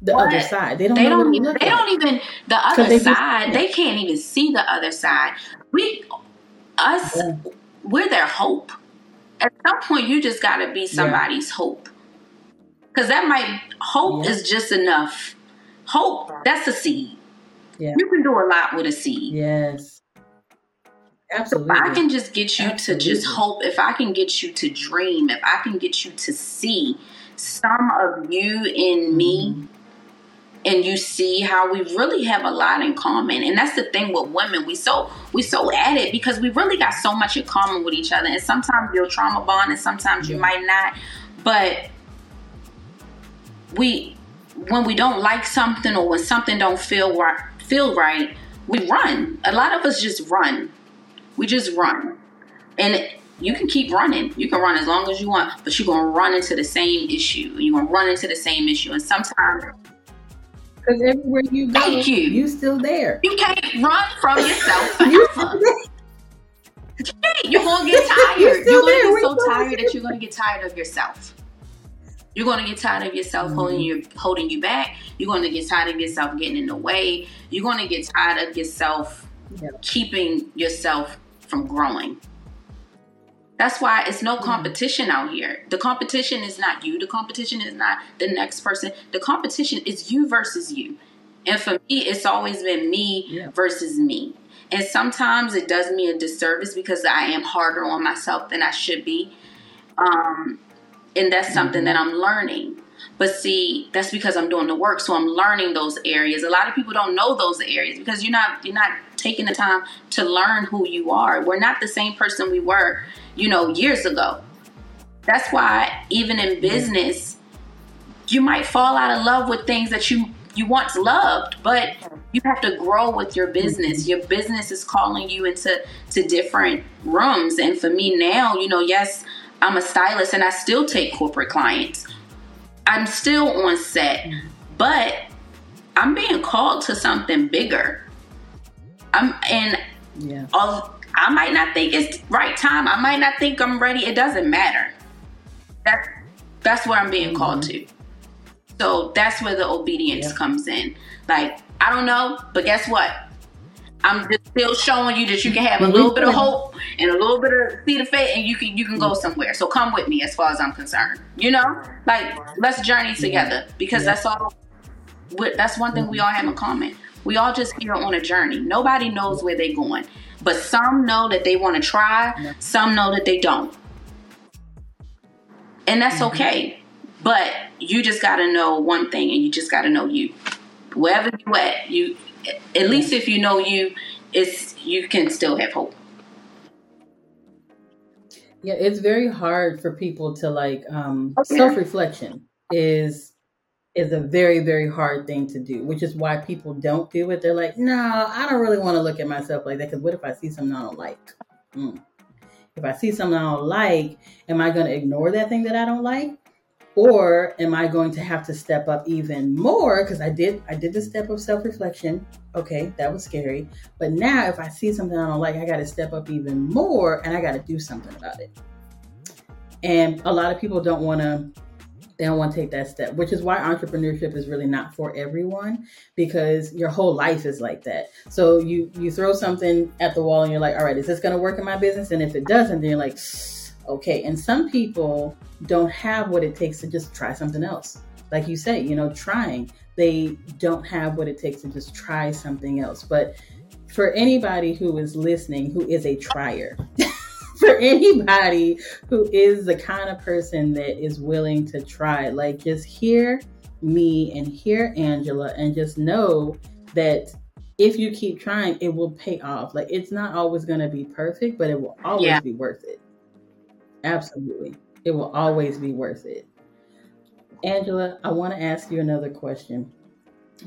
[SPEAKER 1] the what? other side. They don't. They don't.
[SPEAKER 2] Even, they don't even the other side. Just, they can't even see the other side. We, us, yeah. we're their hope at some point you just got to be somebody's yeah. hope because that might hope yeah. is just enough hope that's a seed yeah. you can do a lot with a seed
[SPEAKER 1] yes absolutely
[SPEAKER 2] if i can just get you absolutely. to just hope if i can get you to dream if i can get you to see some of you in me mm-hmm. and you see how we really have a lot in common. And that's the thing with women. We so we so at it because we really got so much in common with each other. And sometimes you'll trauma bond and sometimes you might not. But we when we don't like something or when something don't feel right feel right we run. A lot of us just run we just run and you can keep running. You can run as long as you want, but you're gonna run into the same issue. You're gonna run into the same issue, and sometimes
[SPEAKER 1] because everywhere you go, Thank you. you still there.
[SPEAKER 2] You can't run from yourself you're gonna get tired. You're, you're gonna get so tired that you're gonna get tired of yourself. You're gonna get tired of yourself mm-hmm. holding you holding you back. You're gonna get tired of yourself getting in the way. You're gonna get tired of yourself keeping yourself from growing. That's why it's no competition out here. The competition is not you. The competition is not the next person. The competition is you versus you. And for me, it's always been me yeah. versus me. And sometimes it does me a disservice because I am harder on myself than I should be. Um, and that's something mm-hmm. that I'm learning. But see, that's because I'm doing the work, so I'm learning those areas. A lot of people don't know those areas because you're not you're not taking the time to learn who you are. We're not the same person we were you know, years ago. That's why even in business, you might fall out of love with things that you you once loved, but you have to grow with your business. Your business is calling you into to different rooms. And for me now, you know, yes, I'm a stylist and I still take corporate clients. I'm still on set, but I'm being called to something bigger. I'm and yeah. I might not think it's right time. I might not think I'm ready. It doesn't matter. That's that's where I'm being mm-hmm. called to. So that's where the obedience yeah. comes in. Like, I don't know, but guess what? I'm just still showing you that you can have a little bit of hope and a little bit of see the faith and you can you can go somewhere. So come with me as far as I'm concerned. You know? Like let's journey together because yeah. that's all that's one thing we all have in common. We all just here on a journey. Nobody knows where they're going. But some know that they want to try, some know that they don't. And that's mm-hmm. okay. But you just got to know one thing and you just got to know you. Wherever you at, you at least if you know you, it's you can still have hope.
[SPEAKER 1] Yeah, it's very hard for people to like um okay. self-reflection is is a very very hard thing to do which is why people don't do it they're like no i don't really want to look at myself like that because what if i see something i don't like mm. if i see something i don't like am i going to ignore that thing that i don't like or am i going to have to step up even more because i did i did the step of self-reflection okay that was scary but now if i see something i don't like i got to step up even more and i got to do something about it and a lot of people don't want to they don't want to take that step, which is why entrepreneurship is really not for everyone because your whole life is like that. So you you throw something at the wall and you're like, all right, is this going to work in my business? And if it doesn't, then you're like, okay. And some people don't have what it takes to just try something else. Like you say, you know, trying. They don't have what it takes to just try something else. But for anybody who is listening, who is a trier, for anybody who is the kind of person that is willing to try. Like, just hear me and hear Angela and just know that if you keep trying, it will pay off. Like, it's not always going to be perfect, but it will always yeah. be worth it. Absolutely. It will always be worth it. Angela, I want to ask you another question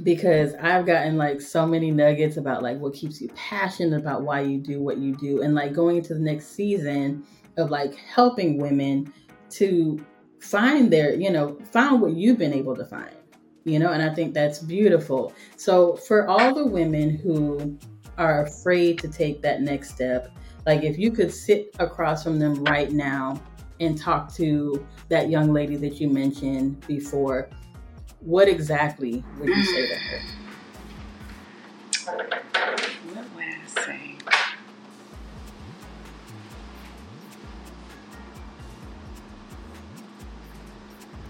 [SPEAKER 1] because I've gotten like so many nuggets about like what keeps you passionate about why you do what you do and like going into the next season of like helping women to find their, you know, find what you've been able to find. You know, and I think that's beautiful. So for all the women who are afraid to take that next step, like if you could sit across from them right now and talk to that young lady that you mentioned before, what exactly would you say to her?
[SPEAKER 2] What would I say?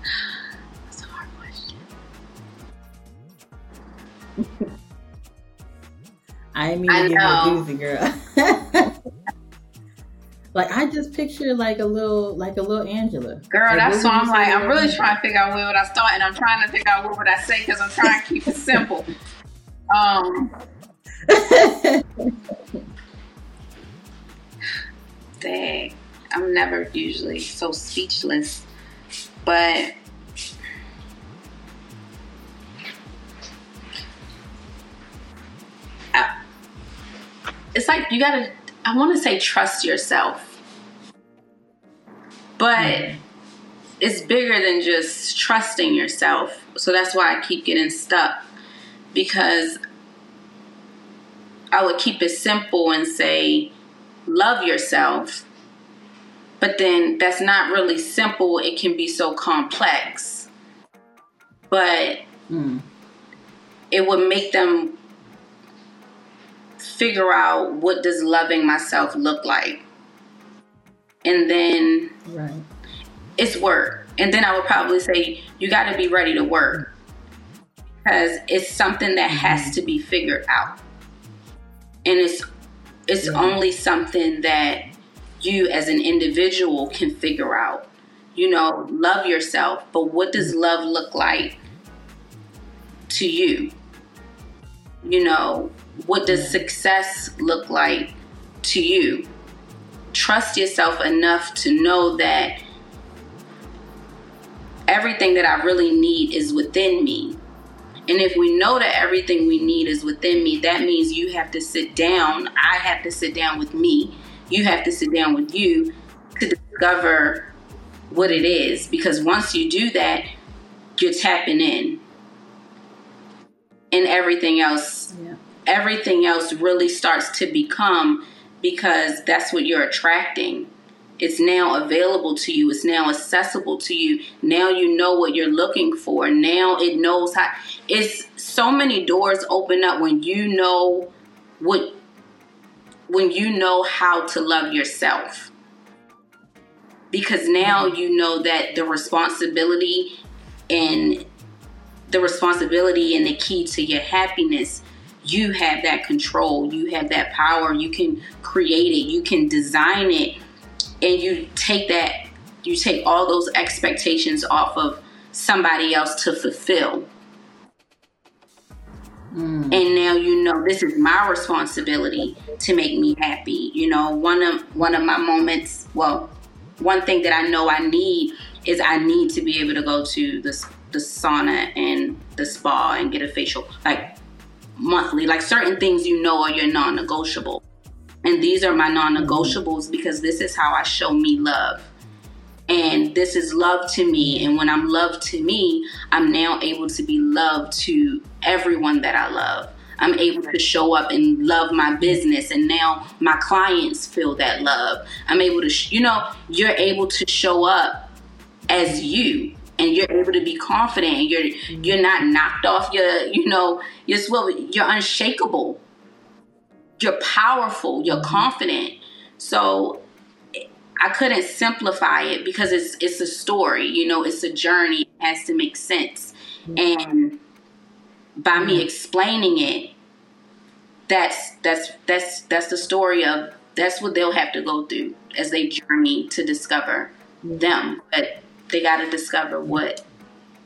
[SPEAKER 2] That's a hard question.
[SPEAKER 1] I mean, I know. Doozy, girl. Like I just picture like a little like a little Angela.
[SPEAKER 2] Girl,
[SPEAKER 1] like,
[SPEAKER 2] that's why I'm like I'm really trying to figure out where would I start, and I'm trying to figure out what would I say because I'm trying to keep it simple. Um. dang, I'm never usually so speechless, but. I, it's like you gotta I want to say trust yourself, but mm-hmm. it's bigger than just trusting yourself. So that's why I keep getting stuck because I would keep it simple and say, love yourself. But then that's not really simple. It can be so complex. But mm. it would make them figure out what does loving myself look like. And then right. it's work. And then I would probably say you got to be ready to work because it's something that mm-hmm. has to be figured out. And it's it's yeah. only something that you as an individual can figure out. You know, love yourself, but what does mm-hmm. love look like to you? You know, what does success look like to you? Trust yourself enough to know that everything that I really need is within me. And if we know that everything we need is within me, that means you have to sit down. I have to sit down with me. You have to sit down with you to discover what it is. Because once you do that, you're tapping in. And everything else yeah everything else really starts to become because that's what you're attracting. It's now available to you. It's now accessible to you. Now you know what you're looking for. Now it knows how. It's so many doors open up when you know what, when you know how to love yourself. Because now mm-hmm. you know that the responsibility and the responsibility and the key to your happiness you have that control, you have that power, you can create it, you can design it, and you take that, you take all those expectations off of somebody else to fulfill. Mm. And now you know this is my responsibility to make me happy. You know, one of one of my moments, well, one thing that I know I need is I need to be able to go to the the sauna and the spa and get a facial. Like monthly. Like certain things you know are your non negotiable. And these are my non negotiables because this is how I show me love. And this is love to me. And when I'm loved to me, I'm now able to be loved to everyone that I love. I'm able to show up and love my business. And now my clients feel that love. I'm able to, sh- you know, you're able to show up as you and you're able to be confident and you're mm-hmm. you're not knocked off your you know your swivel you're unshakable. You're powerful you're mm-hmm. confident. So I couldn't simplify it because it's it's a story, you know, it's a journey, it has to make sense. Mm-hmm. And by me explaining it, that's that's that's that's the story of that's what they'll have to go through as they journey to discover them. But they got to discover what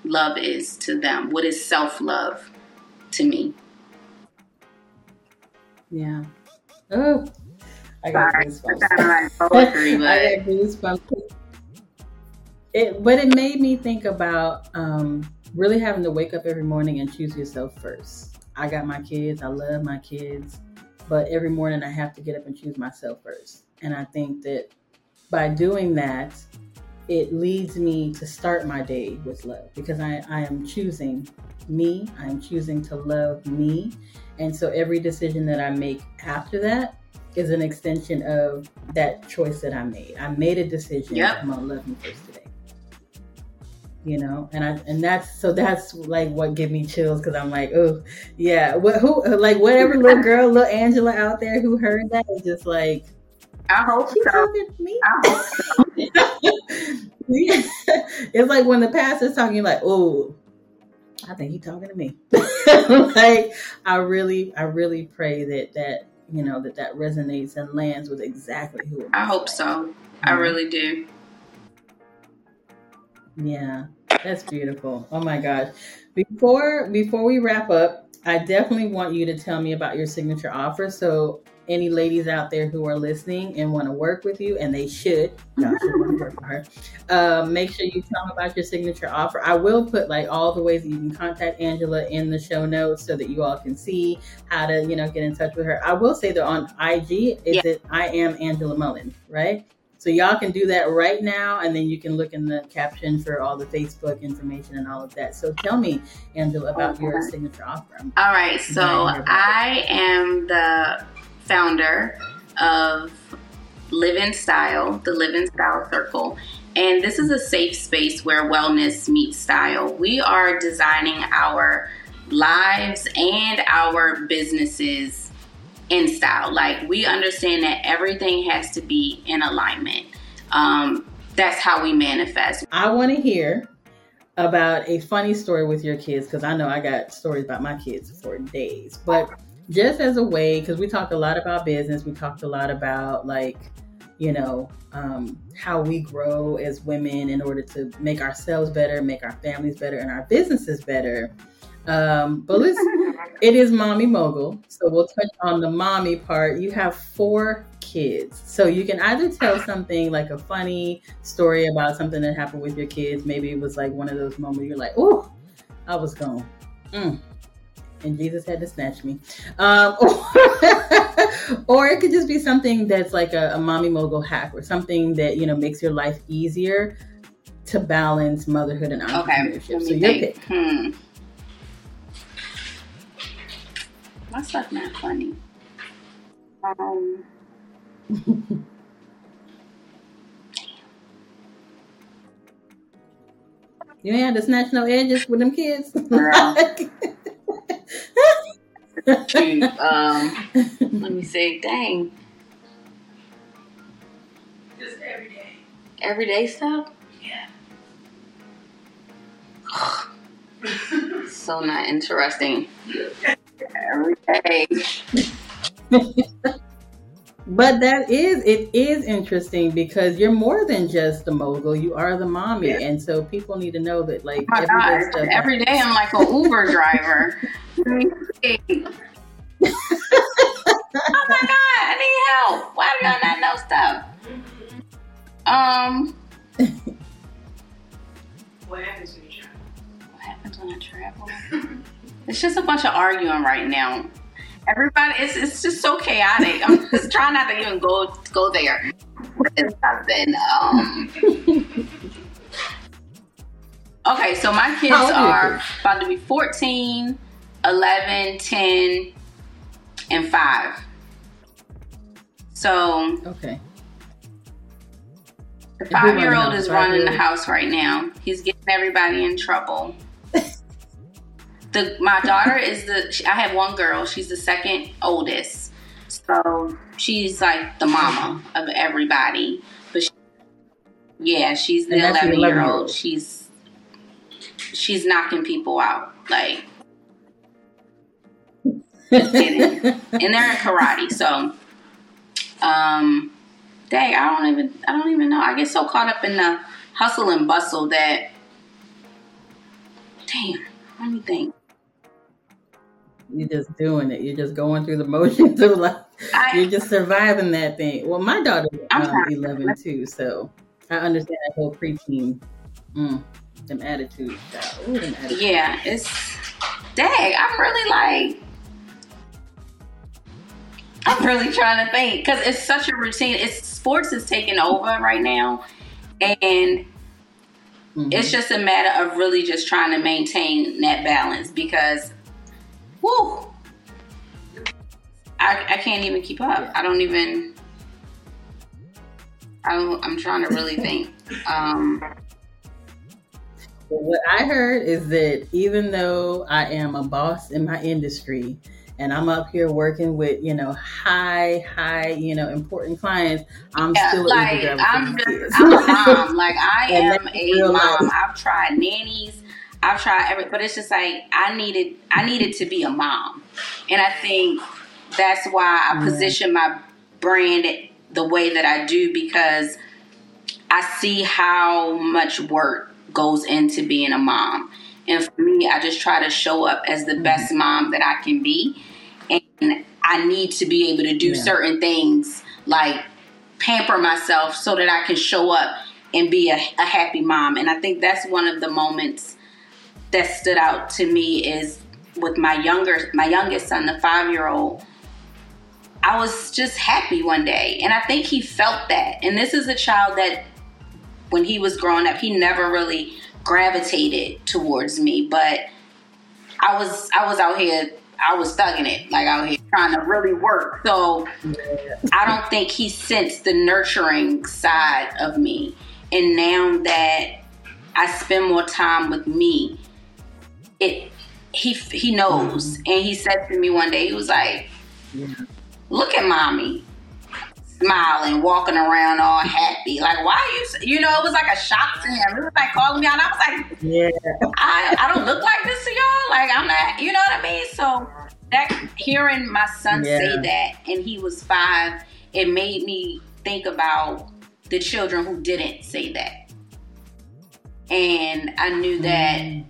[SPEAKER 2] love is to them. What is self love to me?
[SPEAKER 1] Yeah. Oh, I got goosebumps.
[SPEAKER 2] Poetry, but...
[SPEAKER 1] I got goosebumps. It, but it made me think about um, really having to wake up every morning and choose yourself first. I got my kids. I love my kids. But every morning I have to get up and choose myself first. And I think that by doing that, it leads me to start my day with love because I, I am choosing me. I am choosing to love me. And so every decision that I make after that is an extension of that choice that I made. I made a decision. Yep. I'm gonna love me first today. You know, and I and that's so that's like what give me chills because I'm like, oh yeah, what who like whatever little girl, little Angela out there who heard that is just like
[SPEAKER 2] I hope She's so.
[SPEAKER 1] talking to me. I hope so. it's like when the pastor's talking, like, oh, I think he's talking to me. like, I really, I really pray that that you know that that resonates and lands with exactly who.
[SPEAKER 2] I hope like. so. Mm-hmm. I really do.
[SPEAKER 1] Yeah, that's beautiful. Oh my gosh! Before before we wrap up, I definitely want you to tell me about your signature offer. So any ladies out there who are listening and want to work with you, and they should, y'all should want to work with her. Um, make sure you tell them about your signature offer. I will put like all the ways that you can contact Angela in the show notes so that you all can see how to, you know, get in touch with her. I will say that on IG, is yeah. it I am Angela Mullen, right? So y'all can do that right now, and then you can look in the caption for all the Facebook information and all of that. So tell me, Angela, about okay. your signature offer.
[SPEAKER 2] All right, so I am the founder of Live in Style, the Live in Style Circle. And this is a safe space where wellness meets style. We are designing our lives and our businesses in style. Like, we understand that everything has to be in alignment. Um, that's how we manifest.
[SPEAKER 1] I want to hear about a funny story with your kids because I know I got stories about my kids for days. But just as a way, because we talked a lot about business, we talked a lot about like, you know, um, how we grow as women in order to make ourselves better, make our families better, and our businesses better. Um, but let's, it is mommy mogul. So we'll touch on the mommy part. You have four kids. So you can either tell something like a funny story about something that happened with your kids. Maybe it was like one of those moments you're like, oh, I was gone. Mm, and Jesus had to snatch me. Um, or, or, it could just be something that's like a, a mommy mogul hack or something that, you know, makes your life easier to balance motherhood and entrepreneurship. Okay, so your pick. Hmm.
[SPEAKER 2] My stuff not funny. Um.
[SPEAKER 1] you ain't had to snatch no edges with them kids.
[SPEAKER 2] um, let me see. Dang.
[SPEAKER 4] Just everyday.
[SPEAKER 2] Everyday stuff?
[SPEAKER 4] Yeah.
[SPEAKER 2] so not interesting. Every day.
[SPEAKER 1] but that is it is interesting because you're more than just the mogul you are the mommy yeah. and so people need to know that like
[SPEAKER 2] oh every, day, every day i'm like an uber driver oh my god, I need help. Why do y'all not know stuff? Um.
[SPEAKER 4] what happens when you travel?
[SPEAKER 2] What happens when I travel? it's just a bunch of arguing right now. Everybody, it's it's just so chaotic. I'm just trying not to even go go there. It's been um. Okay, so my kids are about to be 14, 11, 10, and 5. So,
[SPEAKER 1] okay.
[SPEAKER 2] The five year old is running the house right now. He's getting everybody in trouble. The my daughter is the she, I have one girl. She's the second oldest, so she's like the mama of everybody. But she, yeah, she's the eleven year old. She's she's knocking people out. Like and they're in karate. So, Um, dang, I don't even I don't even know. I get so caught up in the hustle and bustle that damn, let me think.
[SPEAKER 1] You're just doing it. You're just going through the motions of life.
[SPEAKER 2] I,
[SPEAKER 1] You're just surviving that thing. Well, my daughter's um, 11 too, so I understand that whole preteen, mm, them attitudes. Ooh, them attitudes.
[SPEAKER 2] Yeah, it's dang. I'm really like, I'm really trying to think because it's such a routine. It's sports is taking over right now, and mm-hmm. it's just a matter of really just trying to maintain that balance because, whoo, I, I can't even keep up. I don't even. I don't, I'm trying to really think. Um,
[SPEAKER 1] what I heard is that even though I am a boss in my industry and I'm up here working with, you know, high, high, you know, important clients, I'm yeah, still
[SPEAKER 2] like I'm just I'm a mom. like I am a mom. Life. I've tried nannies, I've tried every but it's just like I needed I needed to be a mom. And I think that's why I position my brand the way that I do because I see how much work goes into being a mom. And for me, I just try to show up as the mm-hmm. best mom that I can be. And I need to be able to do yeah. certain things like pamper myself so that I can show up and be a, a happy mom. And I think that's one of the moments that stood out to me is with my younger my youngest son, the five year old I was just happy one day. And I think he felt that. And this is a child that, when he was growing up, he never really gravitated towards me. But I was I was out here I was thugging it, like out here trying to really work. So I don't think he sensed the nurturing side of me. And now that I spend more time with me, it he he knows. Mm-hmm. And he said to me one day, he was like, yeah look at mommy smiling, walking around all happy. Like, why are you? You know, it was like a shock to him. It was like calling me out. I was like, yeah, I, I don't look like this to y'all. Like, I'm not. You know what I mean? So that hearing my son yeah. say that, and he was five, it made me think about the children who didn't say that, and I knew that mm.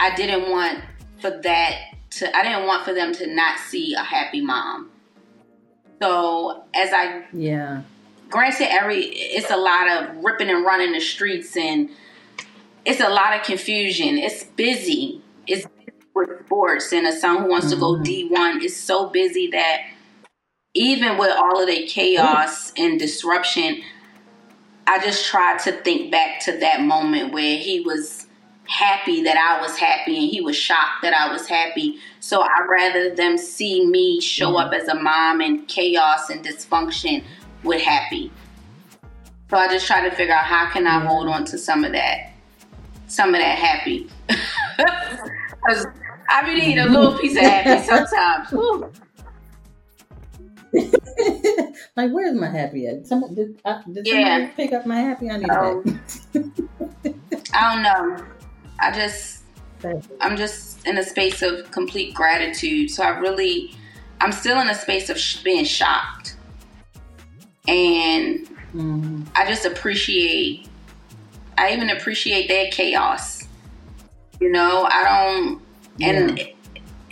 [SPEAKER 2] I didn't want for that to. I didn't want for them to not see a happy mom so as I
[SPEAKER 1] yeah,
[SPEAKER 2] granted, every it's a lot of ripping and running the streets, and it's a lot of confusion. It's busy. It's with sports, and a son who wants mm-hmm. to go mm-hmm. D one is so busy that even with all of the chaos and disruption, I just tried to think back to that moment where he was happy that I was happy and he was shocked that I was happy. So I rather them see me show mm-hmm. up as a mom in chaos and dysfunction with happy. So I just try to figure out how can I hold on to some of that, some of that happy. Cause I be needing a little piece of happy sometimes.
[SPEAKER 1] like, where's my happy at? Some, did, uh, did yeah. pick up my happy? I need um,
[SPEAKER 2] I don't know. I just, I'm just in a space of complete gratitude. So I really, I'm still in a space of sh- being shocked. And mm-hmm. I just appreciate, I even appreciate that chaos. You know, I don't, and yeah. it,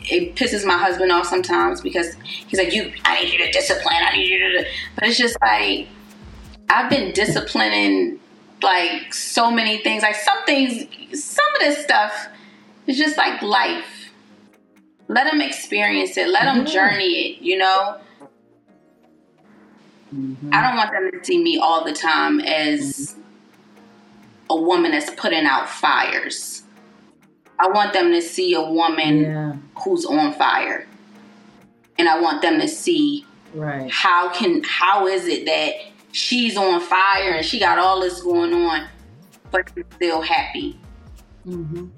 [SPEAKER 2] it pisses my husband off sometimes because he's like, "You, I need you to discipline. I need you to." But it's just like I've been disciplining like so many things. Like some things, some of this stuff is just like life. Let them experience it. Let them mm-hmm. journey it. You know. Mm-hmm. I don't want them to see me all the time as mm-hmm. a woman that's putting out fires. I want them to see a woman yeah. who's on fire. And I want them to see
[SPEAKER 1] right.
[SPEAKER 2] how can how is it that she's on fire and she got all this going on, but she's still happy.
[SPEAKER 1] Mm-hmm.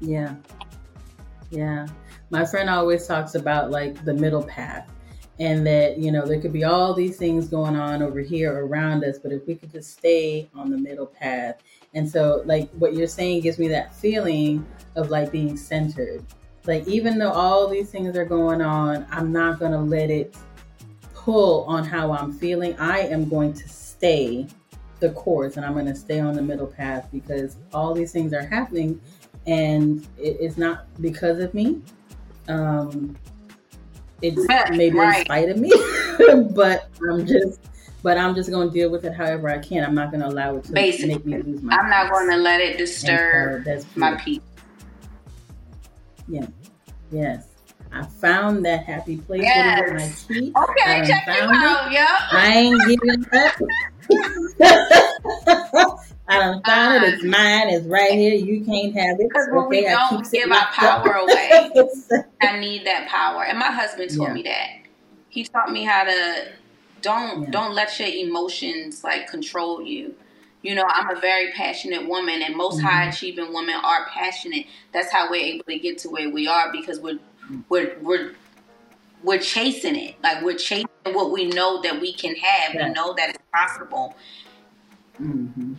[SPEAKER 1] Yeah. Yeah. My friend always talks about like the middle path and that, you know, there could be all these things going on over here around us, but if we could just stay on the middle path. And so, like, what you're saying gives me that feeling of like being centered. Like, even though all these things are going on, I'm not going to let it pull on how I'm feeling, I am going to stay the course and I'm going to stay on the middle path because all these things are happening and it, it's not because of me. Um, it's maybe right. in spite of me, but I'm just but I'm just going to deal with it however I can. I'm not going to allow it to Basically, make me lose my.
[SPEAKER 2] I'm not going to let it disturb so my peace.
[SPEAKER 1] Yeah. Yes. I found that happy place yes. with my
[SPEAKER 2] feet. Okay, check it out. Yep.
[SPEAKER 1] I ain't giving up. I don't found it. It's mine. It's right here. You can't have it.
[SPEAKER 2] Because when okay, we don't give our power away, I need that power. And my husband told yeah. me that. He taught me how to don't yeah. don't let your emotions like control you. You know, I'm a very passionate woman, and most mm-hmm. high achieving women are passionate. That's how we're able to get to where we are because we're we're we're we're chasing it. Like we're chasing what we know that we can have. Yeah. We know that it's possible. Mm-hmm.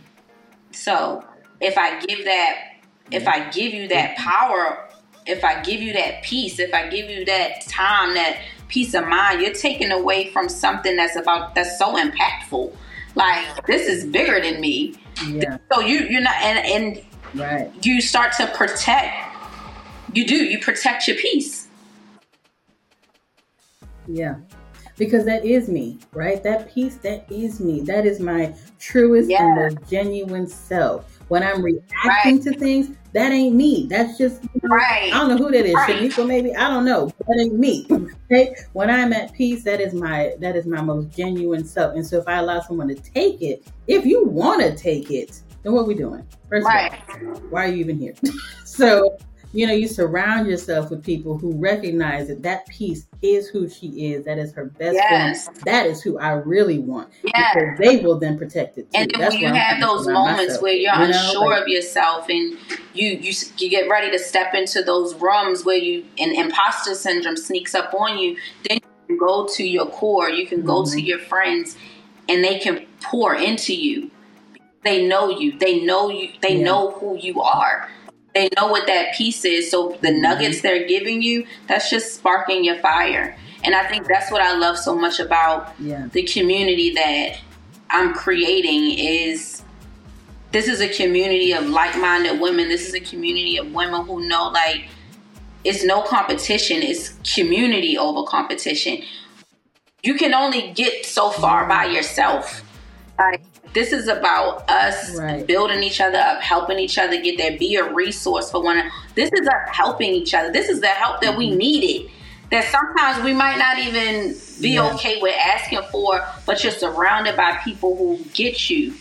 [SPEAKER 2] So if I give that, if I give you that power, if I give you that peace, if I give you that time, that peace of mind, you're taking away from something that's about that's so impactful. Like this is bigger than me. Yeah. So you you're not and and right. you start to protect. You do you protect your peace.
[SPEAKER 1] Yeah because that is me, right? That peace, that is me. That is my truest yeah. and most genuine self. When I'm reacting right. to things, that ain't me. That's just right. I don't know who that is. Right. Maybe I don't know. That ain't me. Okay. When I'm at peace, that is my that is my most genuine self. And so if I allow someone to take it, if you want to take it, then what are we doing? First right. of all, why are you even here? so you know, you surround yourself with people who recognize that that peace is who she is. That is her best yes. friend. That is who I really want. Yes. Because they will then protect it.
[SPEAKER 2] Too. And then when you have those moments myself, where you're you know? unsure like, of yourself and you, you you get ready to step into those rooms where you an imposter syndrome sneaks up on you, then you can go to your core. You can go mm-hmm. to your friends, and they can pour into you. They know you. They know you. They yeah. know who you are they know what that peace is. So the mm-hmm. nuggets they're giving you, that's just sparking your fire. And I think that's what I love so much about yeah. the community that I'm creating is this is a community of like-minded women. This is a community of women who know like it's no competition, it's community over competition. You can only get so far by yourself. Like this is about us right. building each other up, helping each other get there, be a resource for one. This is us helping each other. This is the help that we mm-hmm. needed. That sometimes we might not even be yeah. okay with asking for, but you're surrounded by people who get you.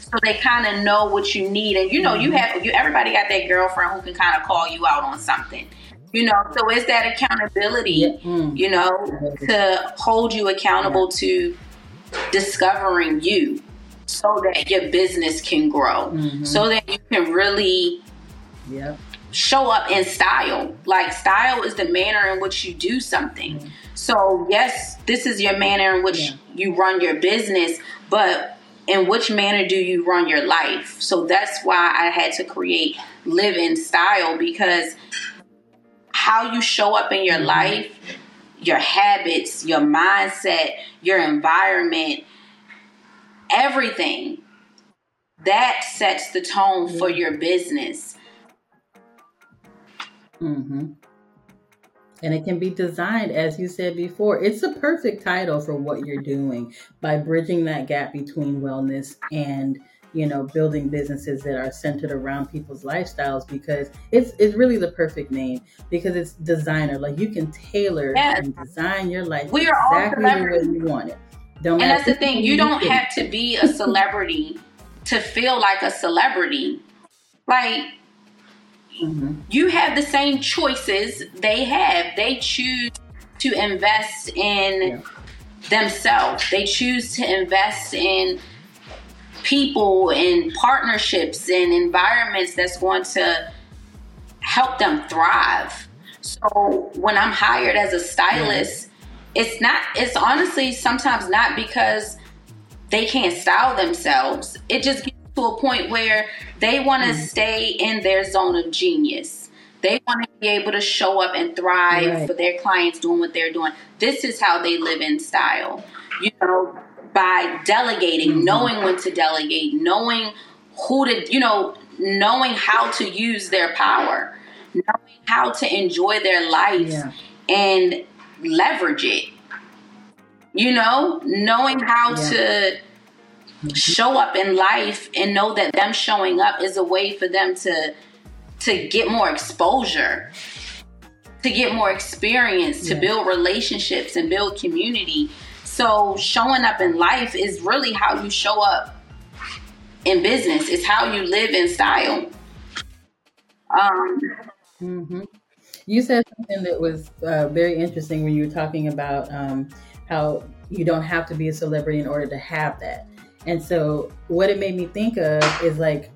[SPEAKER 2] So they kind of know what you need, and you know mm-hmm. you have you. Everybody got that girlfriend who can kind of call you out on something you know so it's that accountability mm. you know to hold you accountable to discovering you so that your business can grow, mm-hmm. so that you can really yep. show up in style. Like, style is the manner in which you do something. Mm-hmm. So, yes, this is your manner in which yeah. you run your business, but in which manner do you run your life? So, that's why I had to create Live in Style because how you show up in your mm-hmm. life, your habits, your mindset, your environment everything that sets the tone for your business.
[SPEAKER 1] Mm-hmm. And it can be designed, as you said before. It's a perfect title for what you're doing by bridging that gap between wellness and you know building businesses that are centered around people's lifestyles because it's it's really the perfect name because it's designer like you can tailor yes. and design your life we are exactly all the way you want it
[SPEAKER 2] don't and that's the thing. You don't have to be a celebrity to feel like a celebrity. Like mm-hmm. you have the same choices they have. They choose to invest in yeah. themselves. They choose to invest in people and partnerships and environments that's going to help them thrive. So when I'm hired as a stylist, it's not it's honestly sometimes not because they can't style themselves it just gets to a point where they want to mm-hmm. stay in their zone of genius They want to be able to show up and thrive right. for their clients doing what they're doing. This is how they live in style. You know, by delegating, mm-hmm. knowing when to delegate, knowing who to, you know, knowing how to use their power, knowing how to enjoy their life yeah. and leverage it. You know, knowing how yeah. to show up in life and know that them showing up is a way for them to to get more exposure to get more experience to yeah. build relationships and build community so showing up in life is really how you show up in business it's how you live in style um
[SPEAKER 1] mm-hmm. You said something that was uh, very interesting when you were talking about um, how you don't have to be a celebrity in order to have that and so, what it made me think of is like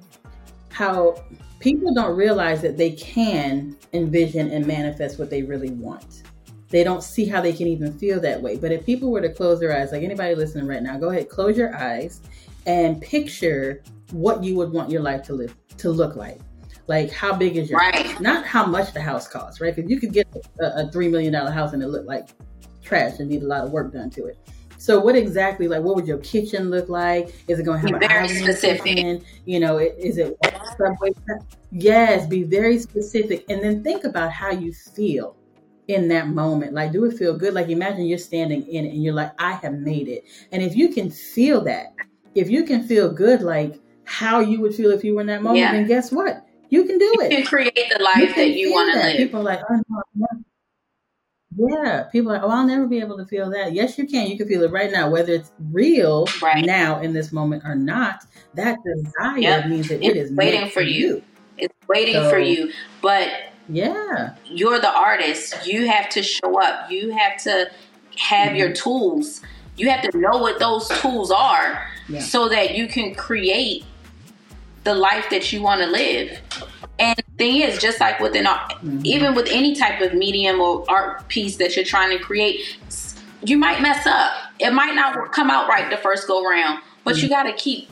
[SPEAKER 1] how people don't realize that they can envision and manifest what they really want. They don't see how they can even feel that way. But if people were to close their eyes, like anybody listening right now, go ahead, close your eyes and picture what you would want your life to live to look like. Like how big is your right. house? Not how much the house costs, right? Because you could get a, a three million dollar house and it look like trash and need a lot of work done to it. So, what exactly, like, what would your kitchen look like? Is it going to have
[SPEAKER 2] be very specific?
[SPEAKER 1] Kitchen? You know, is it subway? Yes, be very specific, and then think about how you feel in that moment. Like, do it feel good? Like, imagine you're standing in it and you're like, I have made it. And if you can feel that, if you can feel good, like how you would feel if you were in that moment, yeah. then guess what? You can do it.
[SPEAKER 2] You can create the life that you want to live.
[SPEAKER 1] People are like, oh no, no, yeah, people are, oh, I'll never be able to feel that. Yes, you can. You can feel it right now, whether it's real right. now in this moment or not. That desire yep. means that it's it is
[SPEAKER 2] waiting for you. you. It's waiting so, for you. But
[SPEAKER 1] yeah,
[SPEAKER 2] you're the artist. You have to show up. You have to have mm-hmm. your tools. You have to know what those tools are yeah. so that you can create the life that you want to live. Thing is, just like within, mm-hmm. even with any type of medium or art piece that you're trying to create, you might mess up. It might not come out right the first go round, but mm-hmm. you got to keep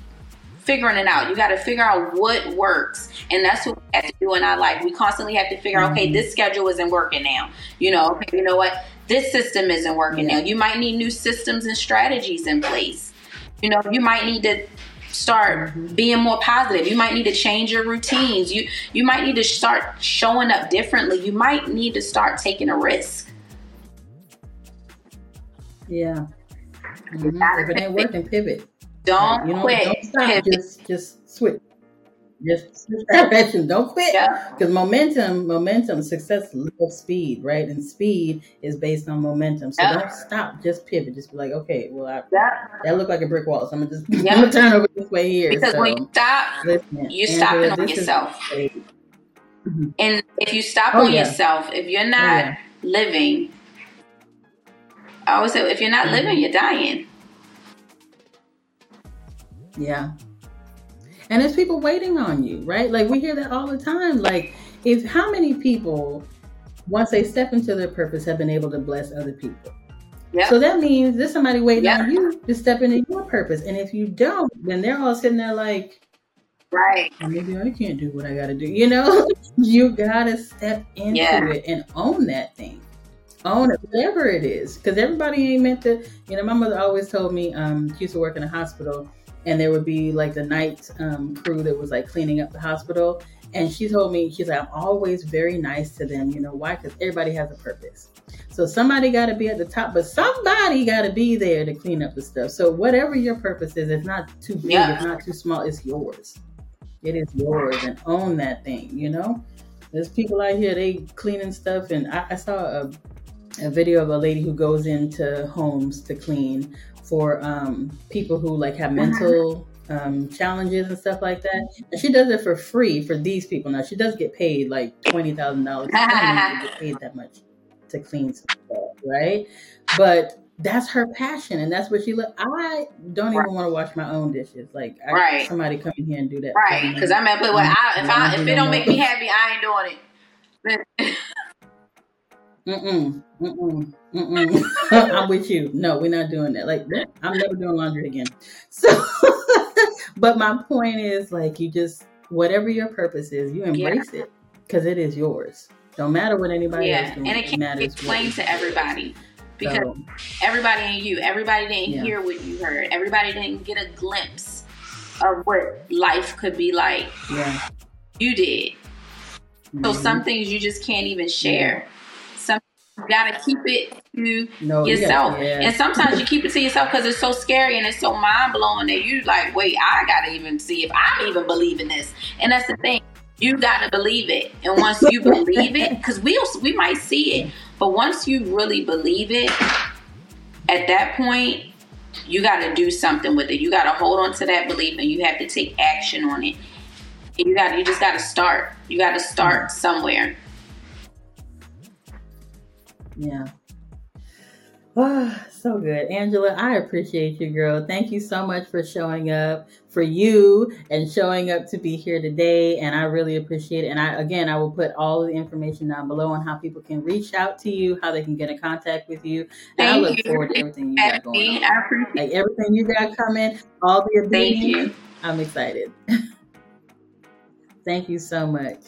[SPEAKER 2] figuring it out. You got to figure out what works, and that's what we have to do in our life. We constantly have to figure out, okay, mm-hmm. this schedule isn't working now. You know, okay, you know what, this system isn't working now. You might need new systems and strategies in place. You know, you might need to start mm-hmm. being more positive. You might need to change your routines. You you might need to start showing up differently. You might need to start taking a risk.
[SPEAKER 1] Yeah. Mm-hmm. If it ain't working, pivot.
[SPEAKER 2] Don't you know, quit.
[SPEAKER 1] Don't stop. Just just switch. Just. Don't quit. Because yeah. momentum, momentum, success loves speed, right? And speed is based on momentum. So yeah. don't stop. Just pivot. Just be like, okay, well, I, yeah. that looked like a brick wall. So I'm gonna just yeah. I'm gonna turn over this way here.
[SPEAKER 2] Because
[SPEAKER 1] so,
[SPEAKER 2] when you stop, listen, you stop it on yourself. Mm-hmm. And if you stop oh, on yourself, if you're not oh, living, I always say, if you're not mm-hmm. living, you're dying.
[SPEAKER 1] Yeah. And there's people waiting on you, right? Like we hear that all the time. Like, if how many people, once they step into their purpose, have been able to bless other people? Yep. So that means there's somebody waiting yep. on you to step into your purpose. And if you don't, then they're all sitting there like,
[SPEAKER 2] right,
[SPEAKER 1] well, maybe I can't do what I got to do. You know, you got to step into yeah. it and own that thing. Own it, whatever it is. Because everybody ain't meant to, you know, my mother always told me, um, she used to work in a hospital and there would be like the night um, crew that was like cleaning up the hospital. And she told me, she's like, I'm always very nice to them. You know why? Because everybody has a purpose. So somebody got to be at the top, but somebody got to be there to clean up the stuff. So whatever your purpose is, it's not too big, yeah. it's not too small, it's yours. It is yours, and own that thing. You know, there's people out here they cleaning stuff, and I, I saw a a video of a lady who goes into homes to clean for um, people who like have mental um, challenges and stuff like that. And she does it for free for these people. Now she does get paid like twenty thousand dollars. get paid that much to clean stuff, right? But that's her passion, and that's what she look. I don't even want to wash my own dishes. Like, I,
[SPEAKER 2] right.
[SPEAKER 1] somebody come in here and do that,
[SPEAKER 2] right? Because I'm at, but what I, if I if it don't make me happy, I ain't doing it.
[SPEAKER 1] Mm-mm, mm-mm, mm-mm. I'm with you. No, we're not doing that. Like, I'm never doing laundry again. So, but my point is, like, you just whatever your purpose is, you embrace yeah. it. because it is yours. Don't matter what anybody yeah. else doing.
[SPEAKER 2] And it can't be explained to everybody because so, everybody ain't you. Everybody didn't yeah. hear what you heard. Everybody didn't get a glimpse of what life could be like.
[SPEAKER 1] Yeah.
[SPEAKER 2] You did. Mm-hmm. So some things you just can't even share. You gotta keep it to no, yourself. Yeah, yeah. And sometimes you keep it to yourself because it's so scary and it's so mind blowing that you like, wait, I gotta even see if I'm even believing this. And that's the thing you gotta believe it. And once you believe it, because we we might see it, but once you really believe it, at that point, you gotta do something with it. You gotta hold on to that belief, and you have to take action on it. And you got you just gotta start. You gotta start mm-hmm. somewhere.
[SPEAKER 1] Yeah. Oh, so good. Angela, I appreciate you, girl. Thank you so much for showing up for you and showing up to be here today. And I really appreciate it. And I, again, I will put all the information down below on how people can reach out to you, how they can get in contact with you. And I look you. forward to everything you got going on. I appreciate like everything you got coming, all the
[SPEAKER 2] Thank you.
[SPEAKER 1] I'm excited. Thank you so much.